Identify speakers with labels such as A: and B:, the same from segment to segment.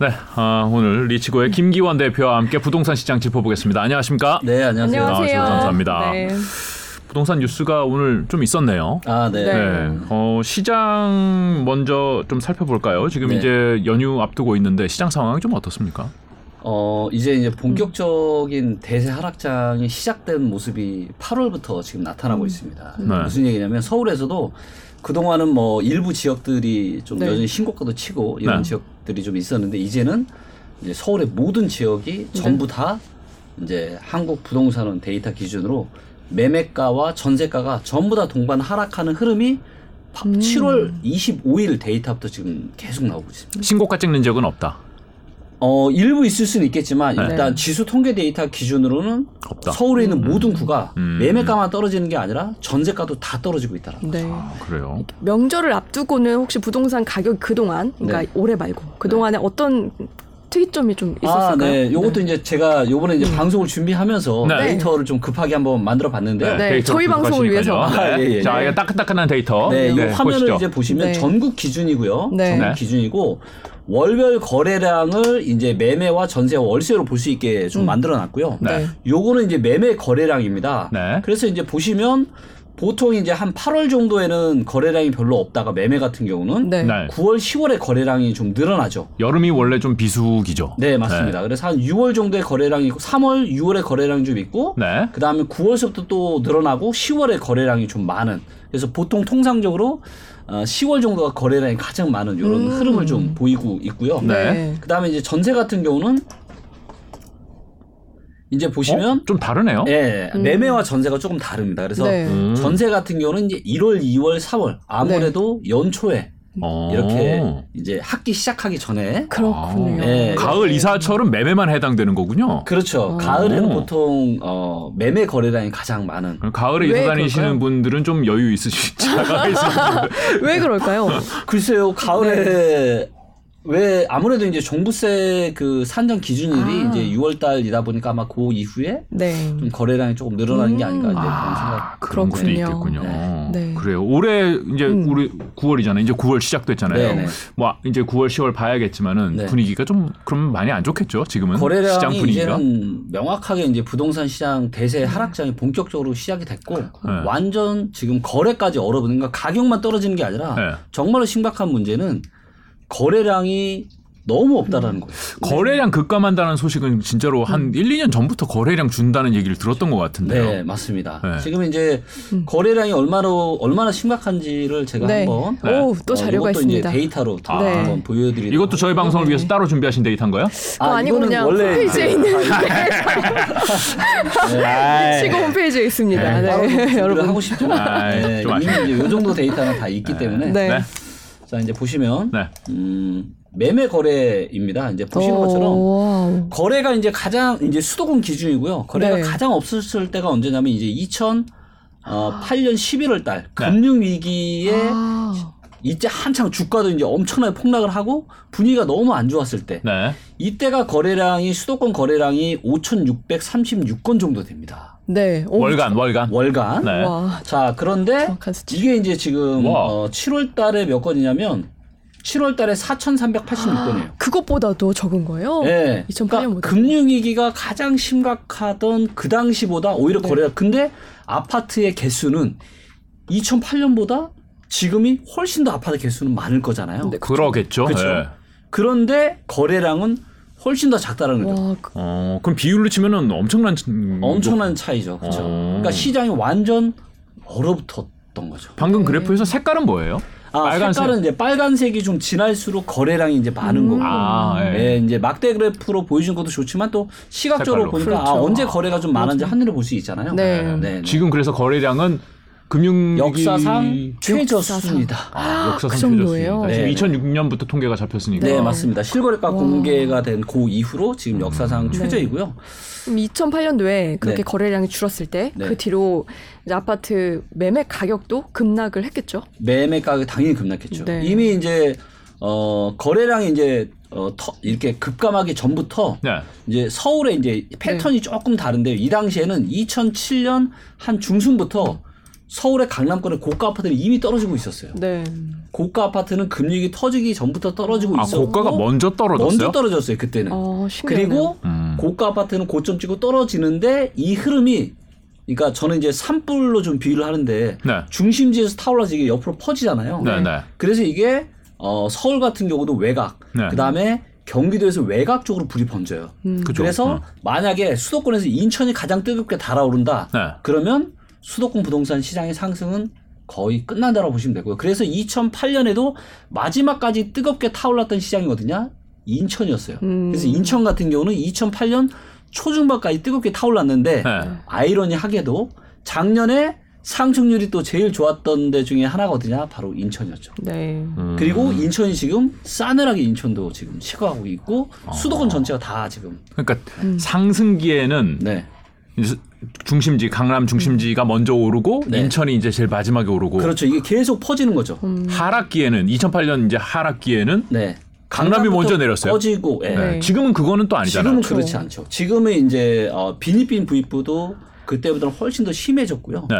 A: 네, 아, 오늘 리치고의 김기원 대표와 함께 부동산 시장 짚어보겠습니다. 안녕하십니까?
B: 네, 안녕하세요.
A: 안녕하세요. 감사합니다.
C: 네.
A: 부동산 뉴스가 오늘 좀 있었네요.
B: 아, 네.
C: 네.
A: 네, 어, 시장 먼저 좀 살펴볼까요? 지금
B: 네.
A: 이제 연휴 앞두고 있는데 시장 상황이 좀 어떻습니까?
B: 어, 이제 이제 본격적인 대세 하락장이 시작된 모습이 8월부터 지금 나타나고 있습니다.
A: 네.
B: 무슨 얘기냐면 서울에서도 그동안은 뭐 일부 지역들이 좀
C: 네.
B: 여전히 신고가도 치고 이런
A: 네.
B: 지역 들이 좀 있었는데 이제는 이제 서울의 모든 지역이 전부 다 이제 한국 부동산원 데이터 기준으로 매매가와 전세가가 전부 다 동반 하락하는 흐름이 파- 7월 25일 데이터부터 지금 계속 나오고 있습니다.
A: 신고가 찍는 지역은 없다.
B: 어 일부 있을 수는 있겠지만
A: 네.
B: 일단 지수 통계 데이터 기준으로는
A: 없다.
B: 서울에 있는 모든 구가
A: 음.
B: 매매가만 떨어지는 게 아니라 전세가도 다 떨어지고 있다라.
C: 네.
A: 아, 그래요.
C: 명절을 앞두고는 혹시 부동산 가격 그 동안, 그러니까
B: 네.
C: 올해 말고 그 동안에 어떤 특이점이 좀 있었을까요?
B: 아, 네. 요것도 이제 제가 요번에 이제 방송을 준비하면서
A: 네.
B: 데이터를 좀 급하게 한번 만들어 봤는데
C: 네, 저희. 방송을 위해서.
A: 네.
B: 아, 예, 예.
A: 자,
B: 네.
A: 이거 따끈따끈한 데이터.
B: 네, 이 화면을
A: 보시죠.
B: 이제 보시면
C: 네.
B: 전국 기준이고요.
C: 네.
B: 전국
A: 네.
B: 기준이고 월별 거래량을 이제 매매와 전세와 월세로 볼 수 있게 좀 만들어 놨고요.
A: 네.
B: 요거는 이제 매매 거래량입니다.
A: 네.
B: 그래서 이제 보시면 보통 이제 한 8월 정도에는 거래량이 별로 없다가 매매 같은 경우는
C: 네.
A: 네.
B: 9월, 10월에 거래량이 좀 늘어나죠.
A: 여름이 원래 좀 비수기죠.
B: 네, 맞습니다. 그래서 한 6월 정도의 거래량이 있고 3월, 6월에 거래량이 좀 있고
A: 네.
B: 그 다음에 9월서부터 또 늘어나고 10월에 거래량이 좀 많은. 그래서 보통 통상적으로 어, 10월 정도가 거래량이 가장 많은 이런
C: 음.
B: 흐름을 좀 보이고 있고요.
A: 네.
B: 그 다음에 이제 전세 같은 경우는 이제 보시면
A: 어? 좀 다르네요.
B: 예, 매매와 전세가 조금 다릅니다. 그래서
C: 네.
A: 음.
B: 전세 같은 경우는 이제 1월, 2월, 4월 아무래도 연초에
A: 어.
B: 이렇게 이제 학기 시작하기 전에
C: 그렇군요.
A: 아.
B: 네.
A: 가을 이사철은 매매만 해당되는 거군요.
B: 그렇죠.
C: 어.
B: 가을에는
A: 오.
B: 보통 어, 매매 거래량이 가장 많은.
A: 가을에
C: 왜
A: 이사 다니시는
C: 그럴까요?
A: 분들은 좀 여유 있으시죠.
C: 왜 그럴까요?
B: 글쎄요, 가을에
C: 네.
B: 왜 아무래도 이제 종부세 그 산정 기준일이
C: 아.
B: 이제 6월 달이다 보니까 아마 그 이후에
C: 네.
B: 좀 거래량이 조금 늘어나는 게 아닌가 이제 그런
A: 아,
B: 생각.
A: 그런 것도. 있겠군요.
B: 네.
C: 네.
A: 그래요. 올해 이제
C: 음.
A: 우리 9월이잖아요. 이제 9월 시작됐잖아요.
B: 네, 네.
A: 뭐 이제 9월, 10월 봐야겠지만은
B: 네.
A: 분위기가 좀 그럼 많이 안 좋겠죠. 지금은 시장
B: 거래량이
A: 분위기가.
B: 이제는 명확하게 이제 부동산 시장 대세 하락장이 본격적으로 시작이 됐고
A: 네.
B: 완전 지금 거래까지 얼어붙는 거 가격만 떨어지는 게 아니라
A: 네.
B: 정말로 심각한 문제는 거래량이 너무 없다라는 거예요.
A: 거래량 급감한다는 소식은 진짜로 한 1, 2년 전부터 거래량 준다는 얘기를 들었던 것 같은데요.
B: 네, 맞습니다.
A: 네.
B: 지금 이제 거래량이 얼마나 얼마나 심각한지를 제가
C: 네.
B: 한번
A: 네.
C: 오, 또 자료가
B: 이것도
C: 있습니다.
B: 이제 데이터로 또
C: 네.
B: 한번 보여드리도록.
A: 이것도 저희 방송을
C: 네.
A: 위해서 따로 준비하신 데이터인가요?
C: 그거 아니고
B: 이거는
C: 그냥
B: 원래
C: 홈페이지에
B: 이제-
C: 있는
A: 아,
C: 시고 홈페이지에 있습니다.
A: 네.
C: 네. 여러분.
B: 하고 싶지만
A: 아,
B: 네, 요 정도 데이터는 다 있기 때문에
C: 네.
A: 네.
B: 자 이제 보시면
A: 네.
B: 음, 매매 거래입니다. 이제 보시는
C: 오,
B: 것처럼. 거래가 이제 가장 이제 수도권 기준이고요. 거래가
C: 네.
B: 가장 없었을 때가 언제냐면 이제 2008년 11월 달
A: 네.
B: 금융 위기에
C: 아.
B: 이때 한창 주가도 이제 엄청나게 폭락을 하고 분위기가 너무 안 좋았을 때
A: 네.
B: 이때가 거래량이 수도권 거래량이 5,636건 정도 됩니다.
C: 네. 오,
A: 월간, 월간.
B: 월간.
A: 네.
C: 와.
B: 자, 그런데. 이게 이제 지금
A: 와.
B: 어, 7월 달에 몇 건이냐면 7월 달에 4,386건이에요.
C: 그것보다도 적은 거예요?
B: 네.
C: 2008년
B: 그러니까
C: 보다.
B: 금융위기가 가장 심각하던 그 당시보다 오히려 거래가 근데 아파트의 개수는 2008년보다 지금이 훨씬 더 아파트 개수는 많을 거잖아요.
C: 네.
A: 그러겠죠.
B: 그렇죠.
A: 네.
B: 그런데 거래량은 훨씬 더 작다는 거죠.
C: 와, 그-
A: 어, 그럼 비율로 치면은 엄청난 음,
B: 엄청난 차이죠. 그렇죠.
A: 어.
B: 그러니까 시장이 완전 얼어붙었던 거죠.
A: 방금 그래프에서 색깔은 뭐예요?
B: 아,
A: 빨간색.
B: 색깔은 이제 빨간색이 좀 진할수록 거래량이 이제 많은 거고.
A: 아, 예.
B: 예, 이제 막대 그래프로 보여주는 것도 좋지만 또 시각적으로
A: 색깔로.
B: 보니까 아,
C: 그렇죠.
B: 언제 거래가 좀 많은지 한눈에 볼수 있잖아요.
C: 네.
B: 네, 네.
A: 지금 그래서 거래량은 금융
B: 역사상 최저
C: 역사상.
B: 수준이다.
A: 아, 역사상
C: 그 정도예요?
A: 최저수입니다.
B: 네.
A: 지금 2006년부터 통계가 잡혔으니까.
B: 네, 맞습니다. 실거래가
C: 와.
B: 공개가 된그 이후로 지금 역사상 최저이고요.
C: 그럼 2008년도에 그렇게
B: 네.
C: 거래량이 줄었을 때그
B: 네.
C: 뒤로 이제 아파트 매매 가격도 급락을 했겠죠.
B: 매매 가격이 당연히 급락했죠.
C: 네.
B: 이미 이제 어 거래량이 이제 어 터, 이렇게 급감하기 전부터
A: 네.
B: 이제 서울의 이제 패턴이 조금 다른데요. 이 당시에는 2007년 한 중순부터 서울의 강남권의 고가 아파트들이 이미 떨어지고 있었어요.
C: 네.
B: 고가 아파트는 금리가 터지기 전부터 떨어지고
A: 아
B: 있었고
A: 고가가 먼저 떨어졌어요?
B: 먼저 떨어졌어요 그때는.
C: 어, 신기하네요.
B: 그리고
A: 음.
B: 고가 아파트는 고점 찍고 떨어지는데 이 흐름이 그러니까 저는 이제 산불로 좀 비유를 하는데
A: 네.
B: 중심지에서 타올라서 이게 옆으로 퍼지잖아요.
A: 네, 네.
B: 그래서 이게 어, 서울 같은 경우도 외곽,
A: 네.
B: 그다음에 경기도에서 외곽 쪽으로 불이 번져요.
C: 음.
B: 그래서
A: 어.
B: 만약에 수도권에서 인천이 가장 뜨겁게 달아오른다.
A: 네.
B: 그러면 수도권 부동산 시장의 상승은 거의 끝난다고 보시면 되고요. 그래서 2008년에도 마지막까지 뜨겁게 타올랐던 시장이거든요. 인천이었어요.
C: 음.
B: 그래서 인천 같은 경우는 2008년 초중반까지 뜨겁게 타올랐는데
A: 네.
B: 아이러니하게도 작년에 상승률이 또 제일 좋았던 데 중에 하나거든요. 바로 인천이었죠.
C: 네.
A: 음.
B: 그리고 인천이 지금 싸늘하게 인천도 지금 식어가고 있고
A: 아.
B: 수도권 전체가 다 지금
A: 그러니까
C: 음.
A: 상승기에는
B: 네
A: 중심지 강남 중심지가 먼저 오르고
B: 네.
A: 인천이 이제 제일 마지막에 오르고
B: 그렇죠. 이게 계속 퍼지는 거죠.
C: 음.
A: 하락기에는 2008년 이제 하락기에는
B: 네.
A: 강남이 먼저 내렸어요?
B: 꺼지고 예.
A: 네.
C: 네.
A: 지금은 그거는 또 아니잖아요.
B: 지금은 그렇지 않죠. 지금은 이제 어, 비니빈 부익부도 그때보다는 훨씬 더 심해졌고요.
A: 네.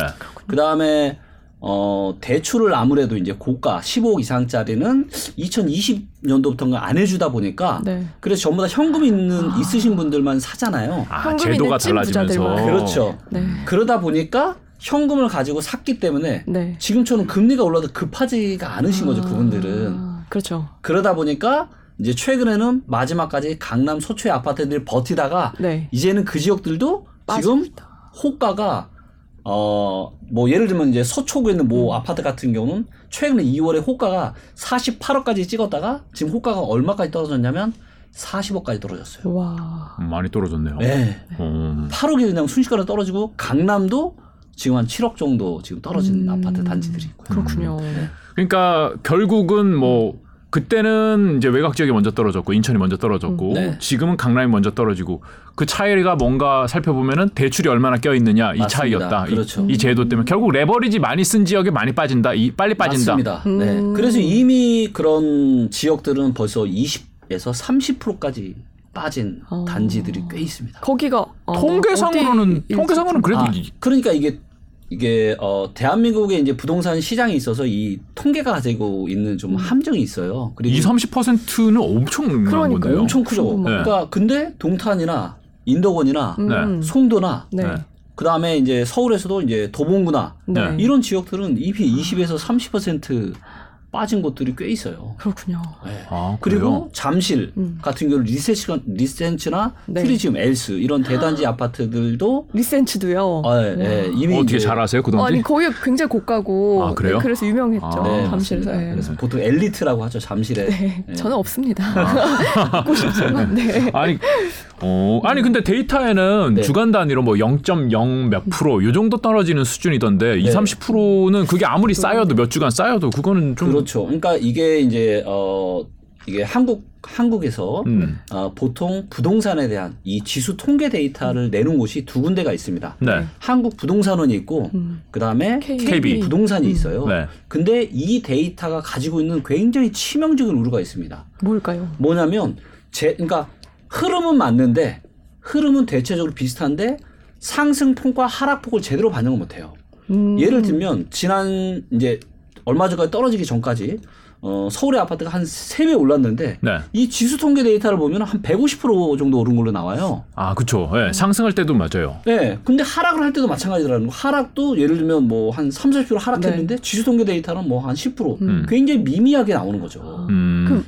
B: 그 다음에 어, 대출을 아무래도 이제 고가 15억 이상짜리는 2020년도부터가 안 해주다 보니까
C: 네.
B: 그래서 전부 다 현금 있는 있으신 분들만 사잖아요.
A: 아,
C: 현금이
A: 제도가
C: 있는 찐
A: 달라지면서
C: 부자들만.
B: 그렇죠.
C: 네.
B: 그러다 보니까 현금을 가지고 샀기 때문에
C: 네.
B: 지금처럼 금리가 올라도 급하지가 않으신 거죠 그분들은.
C: 아, 그렇죠.
B: 그러다 보니까 이제 최근에는 마지막까지 강남 소초의 아파트들이 버티다가
C: 네.
B: 이제는 그 지역들도 지금
C: 있다.
B: 호가가 어 뭐 예를 들면 이제 서초구에 있는
C: 음.
B: 모 아파트 같은 경우는 최근에 2월에 호가가 48억까지 찍었다가 지금 호가가 얼마까지 떨어졌냐면 40억까지 떨어졌어요.
C: 와.
A: 음, 많이 떨어졌네요.
B: 네.
A: 음.
B: 8억이 그냥 순식간에 떨어지고 강남도 지금 한 7억 정도 지금 떨어진
C: 음.
B: 아파트 단지들이 있고요.
C: 그렇군요.
B: 네.
A: 그러니까 결국은 뭐 그때는 이제 외곽 지역이 먼저 떨어졌고 인천이 먼저 떨어졌고
B: 음. 네.
A: 지금은 강남이 먼저 떨어지고 그 차이가 뭔가 살펴보면은 대출이 얼마나 껴 있느냐 이
B: 맞습니다.
A: 차이였다. 이-
B: 그렇죠.
A: 이, 제도 때문에 결국 레버리지 많이 쓴 지역에 많이 빠진다. 이 빨리 빠진다.
B: 맞습니다.
C: 음.
B: 네. 그래서 이미 그런 지역들은 벌써 20에서 30%까지 빠진
C: 어.
B: 단지들이 꽤 있습니다.
C: 거기가 어,
A: 통계상으로는 통계상으로는 그래도
B: 아,
A: 이-
B: 그러니까 이게 이게 어 대한민국의 이제 부동산 시장에 있어서 이 통계가 가지고 있는 좀 함정이 있어요. 그리고
A: 2, 30%는 엄청난
C: 그러니까요.
A: 건데요.
B: 엄청 크죠.
C: 궁금하다.
A: 네.
B: 그러니까 근데 동탄이나 인덕원이나
C: 음.
B: 송도나
C: 네.
A: 네.
B: 그다음에 이제 서울에서도 이제 도봉구나
C: 네.
A: 네.
B: 이런 지역들은 이미 20에서 30% 빠진 곳들이 꽤 있어요.
C: 그렇군요.
B: 네.
A: 아,
B: 그리고? 잠실
C: 음.
B: 같은 경우 리센치가 리센츠나
C: 네.
B: 트리지움, 엘스 이런 대단지 아파트들도
C: 리센츠도요.
B: 어, 예, 예, 이미
A: 어떻게
B: 이제
A: 잘 아세요, 그
C: 어,
A: 동지?
C: 아니 거기 굉장히 고가고
A: 아, 그래요?
C: 네, 그래서 유명했죠.
A: 아,
B: 네,
C: 잠실에서. 예.
B: 그래서 보통 엘리트라고 하죠 잠실에.
C: 네,
B: 네.
C: 저는 없습니다. 갖고 싶지만. 네.
A: 아니, 어, 아니 근데 데이터에는
B: 네.
A: 주간 단위로 뭐 0.0 몇 프로 요 정도 떨어지는 수준이던데 2,
B: 네.
A: 30%는 그게 아무리 쌓여도 몇 주간 쌓여도 그거는 좀
B: 그렇죠. 그러니까 이게 이제 어 이게 한국 한국에서
A: 음.
B: 어, 보통 부동산에 대한 이 지수 통계 데이터를 내는 곳이 두 군데가 있습니다.
A: 네.
B: 한국 부동산원이 있고
C: 음.
B: 그다음에
C: KB.
B: KB 부동산이 있어요.
A: 네.
B: 근데 이 데이터가 가지고 있는 굉장히 치명적인 우려가 있습니다.
C: 뭘까요?
B: 뭐냐면 제 그러니까 흐름은 맞는데 흐름은 대체적으로 비슷한데 상승폭과 하락폭을 제대로 반영을 못해요.
C: 음.
B: 예를 들면 지난 이제 얼마 전까지 떨어지기 전까지 어, 서울의 아파트가 한 세 배 올랐는데
A: 네.
B: 이 지수 통계 데이터를 보면 한 150% 정도 오른 걸로 나와요.
A: 아, 그렇죠. 네, 상승할 때도 맞아요.
B: 네. 근데 하락을 할 때도 마찬가지라는 거. 하락도 예를 들면 뭐 한 3, 40% 하락했는데 지수 통계 데이터는 뭐 한 10%
C: 음.
B: 굉장히 미미하게 나오는 거죠.
A: 음.
C: 그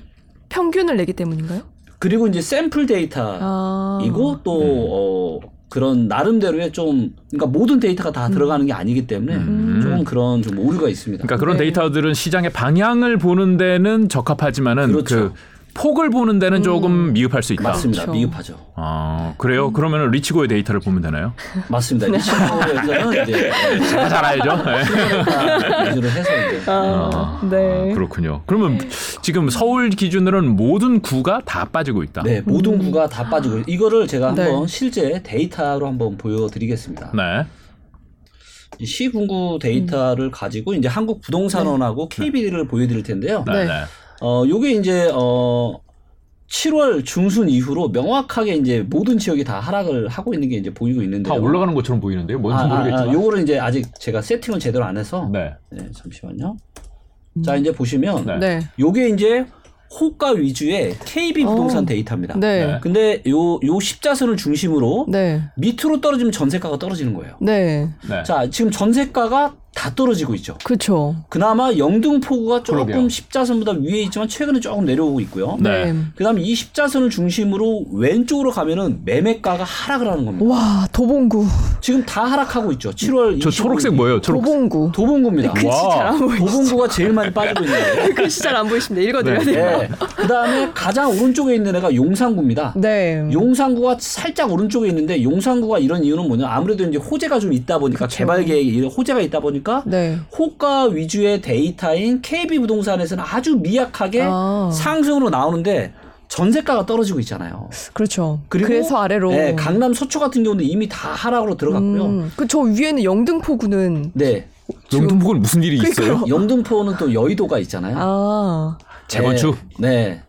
C: 평균을 내기 때문인가요?
B: 그리고 이제 샘플 데이터
C: 아.
B: 이고 또
A: 음.
B: 어, 그런 나름대로의 좀 그러니까 모든 데이터가 다 들어가는 게 아니기 때문에
A: 음.
B: 조금 그런 좀 오류가 있습니다.
A: 그러니까 그런
C: 네.
A: 데이터들은 시장의 방향을 보는 데는 적합하지만은
B: 그렇죠.
A: 그 폭을 보는 데는 조금 미흡할 수 있다.
B: 맞습니다.
C: 그렇죠.
B: 미흡하죠.
A: 아, 그래요? 그러면 리치고의 데이터를 보면 되나요?
B: 맞습니다. 리치고에서는 이제
A: 제가 잘 알죠. 네.
B: 데이터 위주로 해서 이제
C: 아, 네.
A: 아, 그렇군요. 그러면 지금 서울 기준으로는 모든 구가 다 빠지고 있다.
B: 네 모든 구가 다 빠지고 이거를 제가
C: 네.
B: 한번 실제 데이터로 한번 보여드리겠습니다.
A: 네.
B: 이 시군구 데이터를 가지고 이제 한국 부동산원하고 KB를 보여드릴 텐데요.
A: 네.
B: 어, 요게 이제, 어, 7월 중순 이후로 명확하게 이제 모든 지역이 다 하락을 하고 있는 게 이제 보이고 있는데요.
A: 다 올라가는 것처럼 보이는데요. 뭔지
B: 아, 아,
A: 모르겠지만.
B: 아, 요거를 이제 아직 제가 세팅을 제대로 안 해서. 네.
A: 네.
B: 잠시만요. 자 이제 보시면
A: 네.
C: 네.
B: 요게 이제 호가 위주의 KB 부동산
C: 어.
B: 데이터입니다.
C: 네.
A: 네.
B: 근데 요 요 십자선을 중심으로
C: 네.
B: 밑으로 떨어지면 전세가가 떨어지는 거예요.
C: 네.
A: 네.
B: 자 지금 전세가가 다 떨어지고 있죠.
C: 그렇죠.
B: 그나마 영등포구가 조금
A: 그러게요.
B: 십자선보다 위에 있지만 최근에 조금 내려오고 있고요.
A: 네.
B: 그다음에 이 십자선을 중심으로 왼쪽으로 가면은 매매가가 하락을 하는 겁니다.
C: 와, 도봉구.
B: 지금 다 하락하고 있죠. 7월
A: 저
B: 25일.
A: 초록색 뭐예요? 초록.
C: 도봉구.
B: 도봉구입니다.
C: 글씨
A: 와.
C: 잘안 보이시죠?
B: 도봉구가 제일 많이 빠지고 있는 거예요.
C: 글씨 잘 안 보이십니다. 읽어드려야
A: 네.
C: 돼요.
B: 네. 그다음에 가장 오른쪽에 있는 애가 용산구입니다.
C: 네.
B: 용산구가 살짝 오른쪽에 있는데 용산구가 이런 이유는 뭐냐? 아무래도 이제 호재가 좀 있다 보니까
C: 그쵸.
B: 개발 계획에 이런 호재가 있다 보니까
C: 네.
B: 호가 위주의 데이터인 KB 부동산에서는 아주 미약하게
C: 아.
B: 상승으로 나오는데 전세가가 떨어지고 있잖아요.
C: 그렇죠.
B: 그리고
C: 그래서 아래로.
B: 네, 강남 서초 같은 경우는 이미 다 하락으로 들어갔고요.
C: 음, 그저 위에는 영등포구는
B: 네.
A: 영등포구는 무슨 일이 있어요?
B: 영등포는 또 여의도가 있잖아요.
C: 아.
A: 재건축.
B: 네. 네.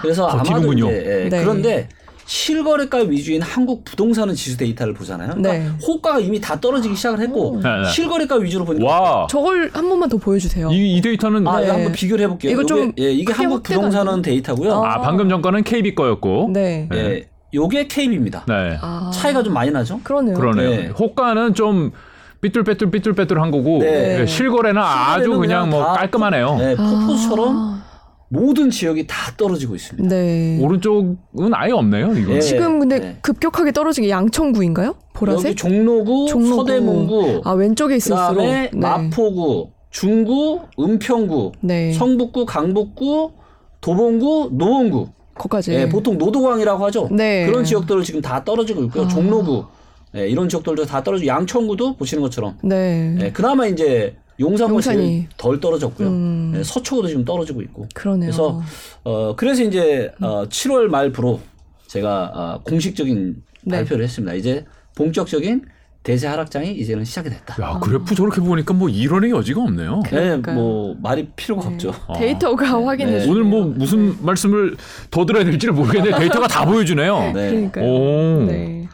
B: 그래서 아마도. 이제 예,
C: 네.
B: 그런데 실거래가 위주인 한국 부동산은 지수 데이터를 보잖아요. 그러니까
C: 네.
B: 호가가 이미 다 떨어지기 시작을 했고
A: 네, 네.
B: 실거래가 위주로 보니까
A: 와.
C: 저걸 한 번만 더 보여주세요.
A: 이, 이 데이터는
B: 아,
A: 아,
B: 이거
C: 네.
B: 한번 비교를 해볼게요.
C: 이거 좀
B: 요게, 예, 이게 한국 부동산은 데이터고요.
C: 아.
A: 방금 전 거는 KB 거였고.
C: 네.
A: 네.
B: 예, 요게 KB입니다.
A: 네.
C: 아.
B: 차이가 좀 많이 나죠?
C: 그러네요.
A: 그러네요.
B: 네.
A: 호가는 좀 삐뚤빼뚤 삐뚤빼뚤한 거고
B: 네.
A: 네, 실거래는 아주
B: 실거래는
A: 그냥
B: 그냥 뭐다
A: 깔끔하네요.
B: 네, 포포처럼
C: 아.
B: 모든 지역이 다 떨어지고 있습니다.
C: 네.
A: 오른쪽은 아예 없네요. 이거.
B: 예.
C: 지금 근데
B: 네.
C: 급격하게 떨어진 게 양천구인가요? 보라색?
B: 여기 종로구,
C: 종로구.
B: 서대문구,
C: 아 왼쪽에 있을수록.
B: 그다음에
C: 네.
B: 마포구, 중구, 은평구,
C: 네.
B: 성북구, 강북구, 도봉구, 노원구.
C: 거기까지.
B: 예, 보통 노도광이라고 하죠.
C: 네.
B: 그런 지역들을 지금 다 떨어지고 있고요.
C: 아.
B: 종로구, 예, 이런 지역들도 다 떨어지고 양천구도 보시는 것처럼.
C: 네.
B: 예, 그나마 이제
C: 용산이.
B: 제일 덜 떨어졌고요.
C: 음.
B: 예, 서초구도 지금 떨어지고 있고.
C: 그러네요.
B: 그래서 어 그래서 이제 어 7월 말부로 제가 어, 공식적인
C: 네.
B: 발표를 했습니다. 이제 본격적인 대세 하락장이 이제는 시작이 됐다.
A: 야 그래프 저렇게 보니까 뭐 이론의 여지가 없네요.
B: 네,
C: 그러니까요.
B: 뭐 말이 필요가 없죠.
A: 어.
C: 데이터가 확인해
B: 네.
C: 주네요.
A: 오늘 뭐 무슨 말씀을 더 들어야 될지를 모르겠는데 데이터가 다 보여주네요.
B: 네.
C: 그러니까요.
A: 오.
C: 네.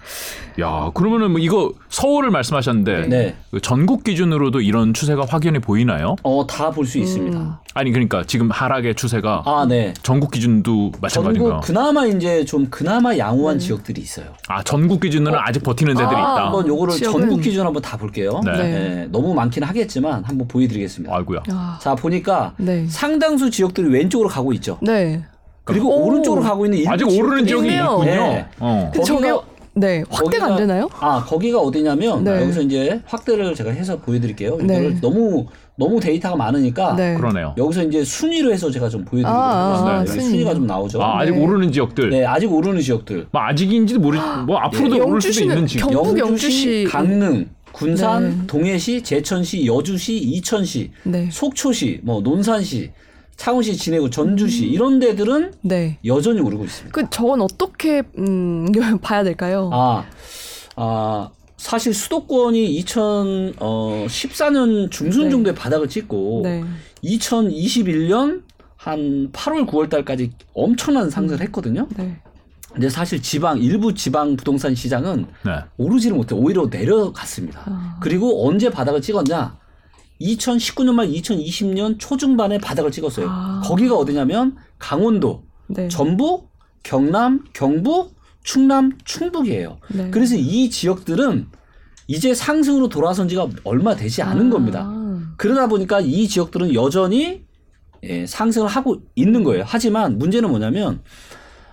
A: 야 그러면은 뭐 이거 서울을 말씀하셨는데
B: 네.
A: 그 전국 기준으로도 이런 추세가 확연히 보이나요?
B: 어, 다 볼수
C: 음.
B: 있습니다.
A: 아니 그러니까 지금 하락의 추세가
B: 아, 네.
A: 전국 기준도 마찬가지인가요?
B: 전국 그나마 이제 좀 그나마 양호한 지역들이 있어요.
A: 아 전국 기준으로는 아직 버티는 데들이
C: 아,
A: 있다.
B: 한번 요거를
C: 지역은-
B: 전국 기준 한번 다 볼게요.
A: 네.
B: 네, 너무 많긴 하겠지만 한번 보여 드리겠습니다.
A: 아이고야.
C: 아.
B: 자 보니까
C: 네.
B: 상당수 지역들이 왼쪽으로 가고 있죠.
C: 네.
B: 그리고
C: 오.
B: 오른쪽으로 가고 있는
A: 아직 오르는 지역이
C: 있네요.
A: 있군요.
B: 네.
A: 어.
B: 거기가-
C: 네 확대가 안
B: 거기가-
C: 되나요?
B: 아 거기가 어디냐면
C: 네.
B: 여기서 이제 확대를 제가 해서 보여드릴게요.
C: 네.
B: 이거를 너무 너무 데이터가 많으니까
C: 네.
A: 그러네요.
B: 여기서 이제 순위로 해서 제가 좀 보여드리도록
C: 아, 아,
B: 하겠습니다.
A: 아,
B: 여기
C: 순위.
B: 순위 가 좀 나오죠.
A: 아, 아직
C: 네.
A: 오르는 지역들.
B: 네, 아직 오르는 지역들.
A: 뭐 아직인지도 모르. 뭐 앞으로도 오를 수도 있는 지역.
C: 경- 경북 영주시.
B: 강릉, 군산,
C: 네.
B: 동해시, 제천시, 여주시, 이천시,
C: 네.
B: 속초시, 뭐 논산시, 창원시, 진해구,
C: 음.
B: 전주시 이런 데들은
C: 네.
B: 여전히 오르고 있습니다.
C: 그 저건 어떻게 음, 봐야 될까요?
B: 아, 아 사실 수도권이 2014년 중순
C: 네.
B: 정도에 바닥을 찍고
C: 네.
B: 2021년 한 8월 9월 달까지 엄청난 상승을 했거든요.
C: 네.
B: 근데 사실 지방 일부 지방 부동산 시장은
A: 네.
B: 오르지를 못해 오히려 내려갔습니다.
C: 아.
B: 그리고 언제 바닥을 찍었냐? 2019년 말 2020년 초중반에 바닥을 찍었어요.
C: 아.
B: 거기가 어디냐면 강원도,
C: 네.
B: 전북, 경남, 경북, 충남, 충북이에요.
C: 네.
B: 그래서 이 지역들은 이제 상승으로 돌아선 지가 얼마 되지 않은
C: 아.
B: 겁니다. 그러다 보니까 이 지역들은 여전히 예, 상승을 하고 있는 거예요. 하지만 문제는 뭐냐면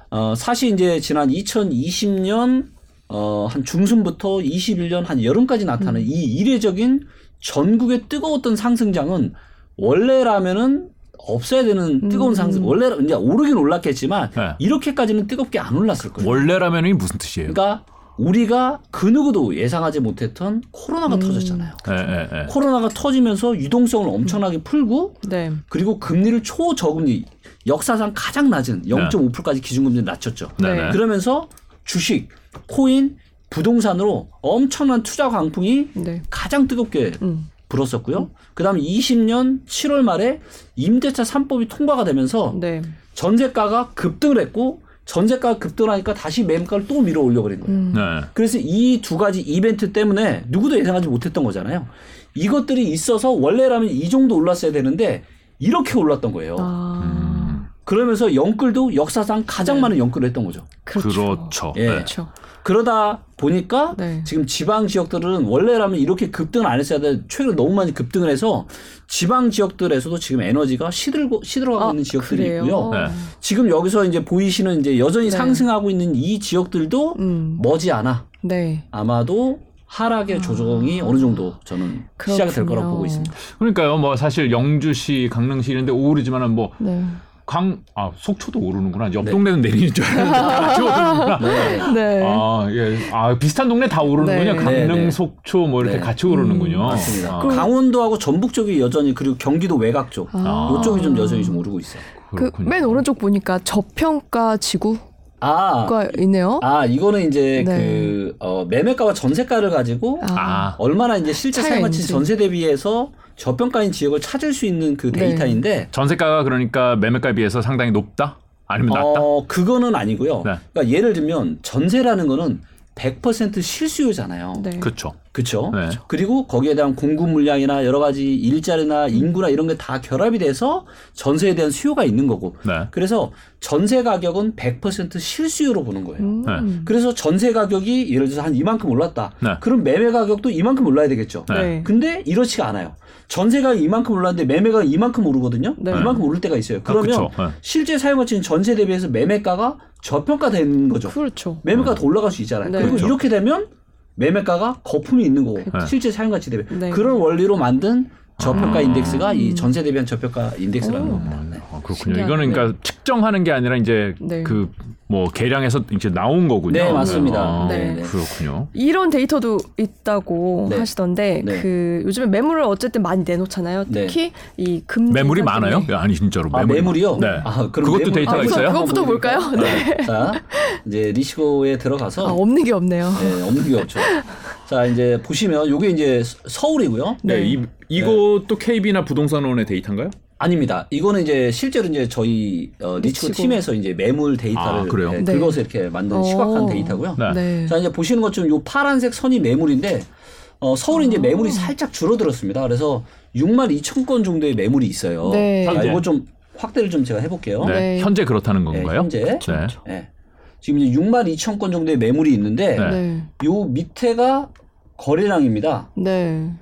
B: 어, 사실 이제 지난 2020년 어, 한 중순부터 21년 한 여름까지 나타나는 이 이례적인 전국의 뜨거웠던 상승장은 원래라면은 없어야 되는 뜨거운
C: 음.
B: 상승 원래 이제 오르긴 올랐겠지만
A: 네.
B: 이렇게까지는 뜨겁게 안 올랐을 거예요.
A: 원래라면이 무슨 뜻이에요?
B: 그러니까 우리가 그 누구도 예상하지 못했던 코로나가
C: 음.
B: 터졌잖아요.
A: 예, 예, 예.
B: 코로나가 터지면서 유동성을 엄청나게 풀고
C: 네.
B: 그리고 금리를 초저금리 역사상 가장 낮은 0.5%까지 기준금리를 낮췄죠.
A: 네,
C: 네.
A: 네.
B: 그러면서 주식, 코인, 부동산으로 엄청난 투자 광풍이
C: 네.
B: 가장 뜨겁게
C: 음.
B: 불었었고요. 그다음에 20년 7월 말에 임대차 3법이 통과가 되면서
C: 네.
B: 전세가가 급등을 했고 전세가가 급등하니까 다시 매물가를 또 밀어 올려버린 거예요.
C: 음.
A: 네.
B: 그래서 이 두 가지 이벤트 때문에 누구도 예상하지 못했던 거잖아요. 이것들이 있어서 원래라면 이 정도 올랐어야 되는데 이렇게 올랐던 거예요.
C: 아,
A: 음,
B: 그러면서 영끌도 역사상 가장
C: 네.
B: 많은 영끌을 했던 거죠.
C: 그렇죠.
A: 그렇죠.
B: 예.
A: 네.
C: 그렇죠.
B: 그러다 보니까
C: 네.
B: 지금 지방 지역들은 원래라면 이렇게 급등을 안 했어야 돼. 최근에 너무 많이 급등을 해서 지방 지역들에서도 지금 에너지가 시들고 시들어가고
C: 아,
B: 있는 지역들이
C: 그래요?
B: 있고요.
A: 네.
B: 지금 여기서 이제 보이시는 이제 여전히
C: 네.
B: 상승하고 있는 이 지역들도
C: 음,
B: 머지않아
C: 네.
B: 아마도 하락의 조정이 어느 정도 저는 시작이 될 거라고
C: 그렇군요.
B: 보고 있습니다.
A: 그러니까요. 뭐 사실 영주시, 강릉시 이런데 오르지만은 뭐
C: 네.
A: 강, 아, 속초도 오르는구나. 옆
B: 네.
A: 동네는 내리는 줄 알았는데 같이 오르는구나.
B: 네.
C: 네.
A: 아, 예. 아, 비슷한 동네 다 오르는군요.
C: 네.
A: 강릉,
B: 네, 네.
A: 속초 뭐 이렇게
B: 네.
A: 같이 오르는군요.
C: 음,
B: 맞습니다.
A: 아,
B: 강원도하고 전북 쪽이 여전히 그리고 경기도 외곽 쪽
C: 아.
B: 이쪽이 좀 여전히 좀 오르고 있어요.
C: 그. 맨 오른쪽 보니까 저평가 지구 가
B: 아,
C: 있네요.
B: 아 이거는 이제
C: 네.
B: 그 어, 매매가와 전세가를 가지고
A: 아,
B: 얼마나 이제 실제 사용가치. 전세 대비해서 저평가인 지역을 찾을 수 있는 그
C: 네.
B: 데이터인데
A: 전세가가 그러니까 매매가에 비해서 상당히 높다? 아니면 낮다?
B: 어 그거는 아니고요.
A: 네.
B: 그러니까 예를 들면 전세라는 거는 100% 실수요잖아요.
C: 네.
A: 그렇죠.
B: 그렇죠.
A: 네.
B: 그리고 거기에 대한 공급 물량이나 여러 가지 일자리나 인구나 이런 게 다 결합이 돼서 전세에 대한 수요가 있는 거고.
A: 네.
B: 그래서 전세 가격은 100% 실수요로 보는 거예요.
C: 음.
A: 네.
B: 그래서 전세 가격이 예를 들어서 한 이만큼 올랐다.
A: 네.
B: 그럼 매매 가격도 이만큼 올라야 되겠죠.
A: 네.
C: 네.
B: 근데 이렇지가 않아요. 전세가 이만큼 올랐는데 매매가 이만큼 오르거든요.
C: 네.
B: 이만큼 오를 때가 있어요. 그러면
A: 아. 네.
B: 실제 사용가치는 전세 대비해서 매매가가 저평가되는 거죠.
C: 그렇죠.
B: 매매가 더 올라갈 수 있잖아요.
C: 네.
B: 그리고
A: 그렇죠.
B: 이렇게 되면 매매가가 거품이 있는 거고
A: 그렇죠.
B: 실제 사용 가치 대비
C: 네.
B: 그런 원리로 만든 저평가
A: 아.
B: 인덱스가 이 전세 대비한 저평가 인덱스라는
C: 오.
B: 겁니다. 네.
A: 아, 그렇군요.
C: 신기하네.
A: 이거는 그러니까 측정하는 게 아니라 이제
C: 네.
A: 그뭐 계량해서 이제 나온 거군요.
B: 네, 맞습니다.
A: 아,
C: 네.
B: 네.
A: 그렇군요.
C: 이런 데이터도 있다고
B: 네.
C: 하시던데
B: 네.
C: 그 요즘에 매물을 어쨌든 많이 내놓잖아요.
B: 네.
C: 특히 이 금.
A: 매물이 많아요?
C: 때문에.
A: 야, 아니 진짜로
B: 아,
A: 매물이
B: 매물이요?
A: 네.
B: 아, 그럼
A: 그것도
B: 매물-
A: 데이터가
C: 아,
A: 있어요?
C: 그것부터 볼까요? 네.
B: 자, 이제 리시고에 들어가서
C: 아, 없는 게 없네요.
B: 네, 없는 게 없죠. 자, 이제 보시면 요게 이제 서- 서울이고요.
A: 네.
C: 네.
A: 이, 이것도 KB나 부동산원의 데이터인가요?
B: 아닙니다. 이거는 이제 실제로 이제 저희 어, 리치고
C: 리치고.
B: 팀에서 이제 매물 데이터를
A: 아, 그래요?
B: 네,
C: 네.
B: 긁어서 이렇게 만든
C: 어.
B: 시각한 데이터고요.
A: 네.
C: 네.
B: 자, 이제 보시는 것처럼 요 파란색 선이 매물인데 어, 서울이 이제
C: 어.
B: 매물이 살짝 줄어들었습니다. 그래서 6만 2천 건 정도의 매물이 있어요.
C: 네.
B: 자. 이거 좀 확대를 좀 제가 해볼게요.
A: 네.
C: 네.
A: 현재 그렇다는
B: 네,
A: 건가요?
B: 현재
A: 네.
B: 네. 지금 이제 6만 2천 건 정도의 매물이 있는데
A: 네.
C: 네.
B: 요 밑에가 거래량입니다.
C: 네.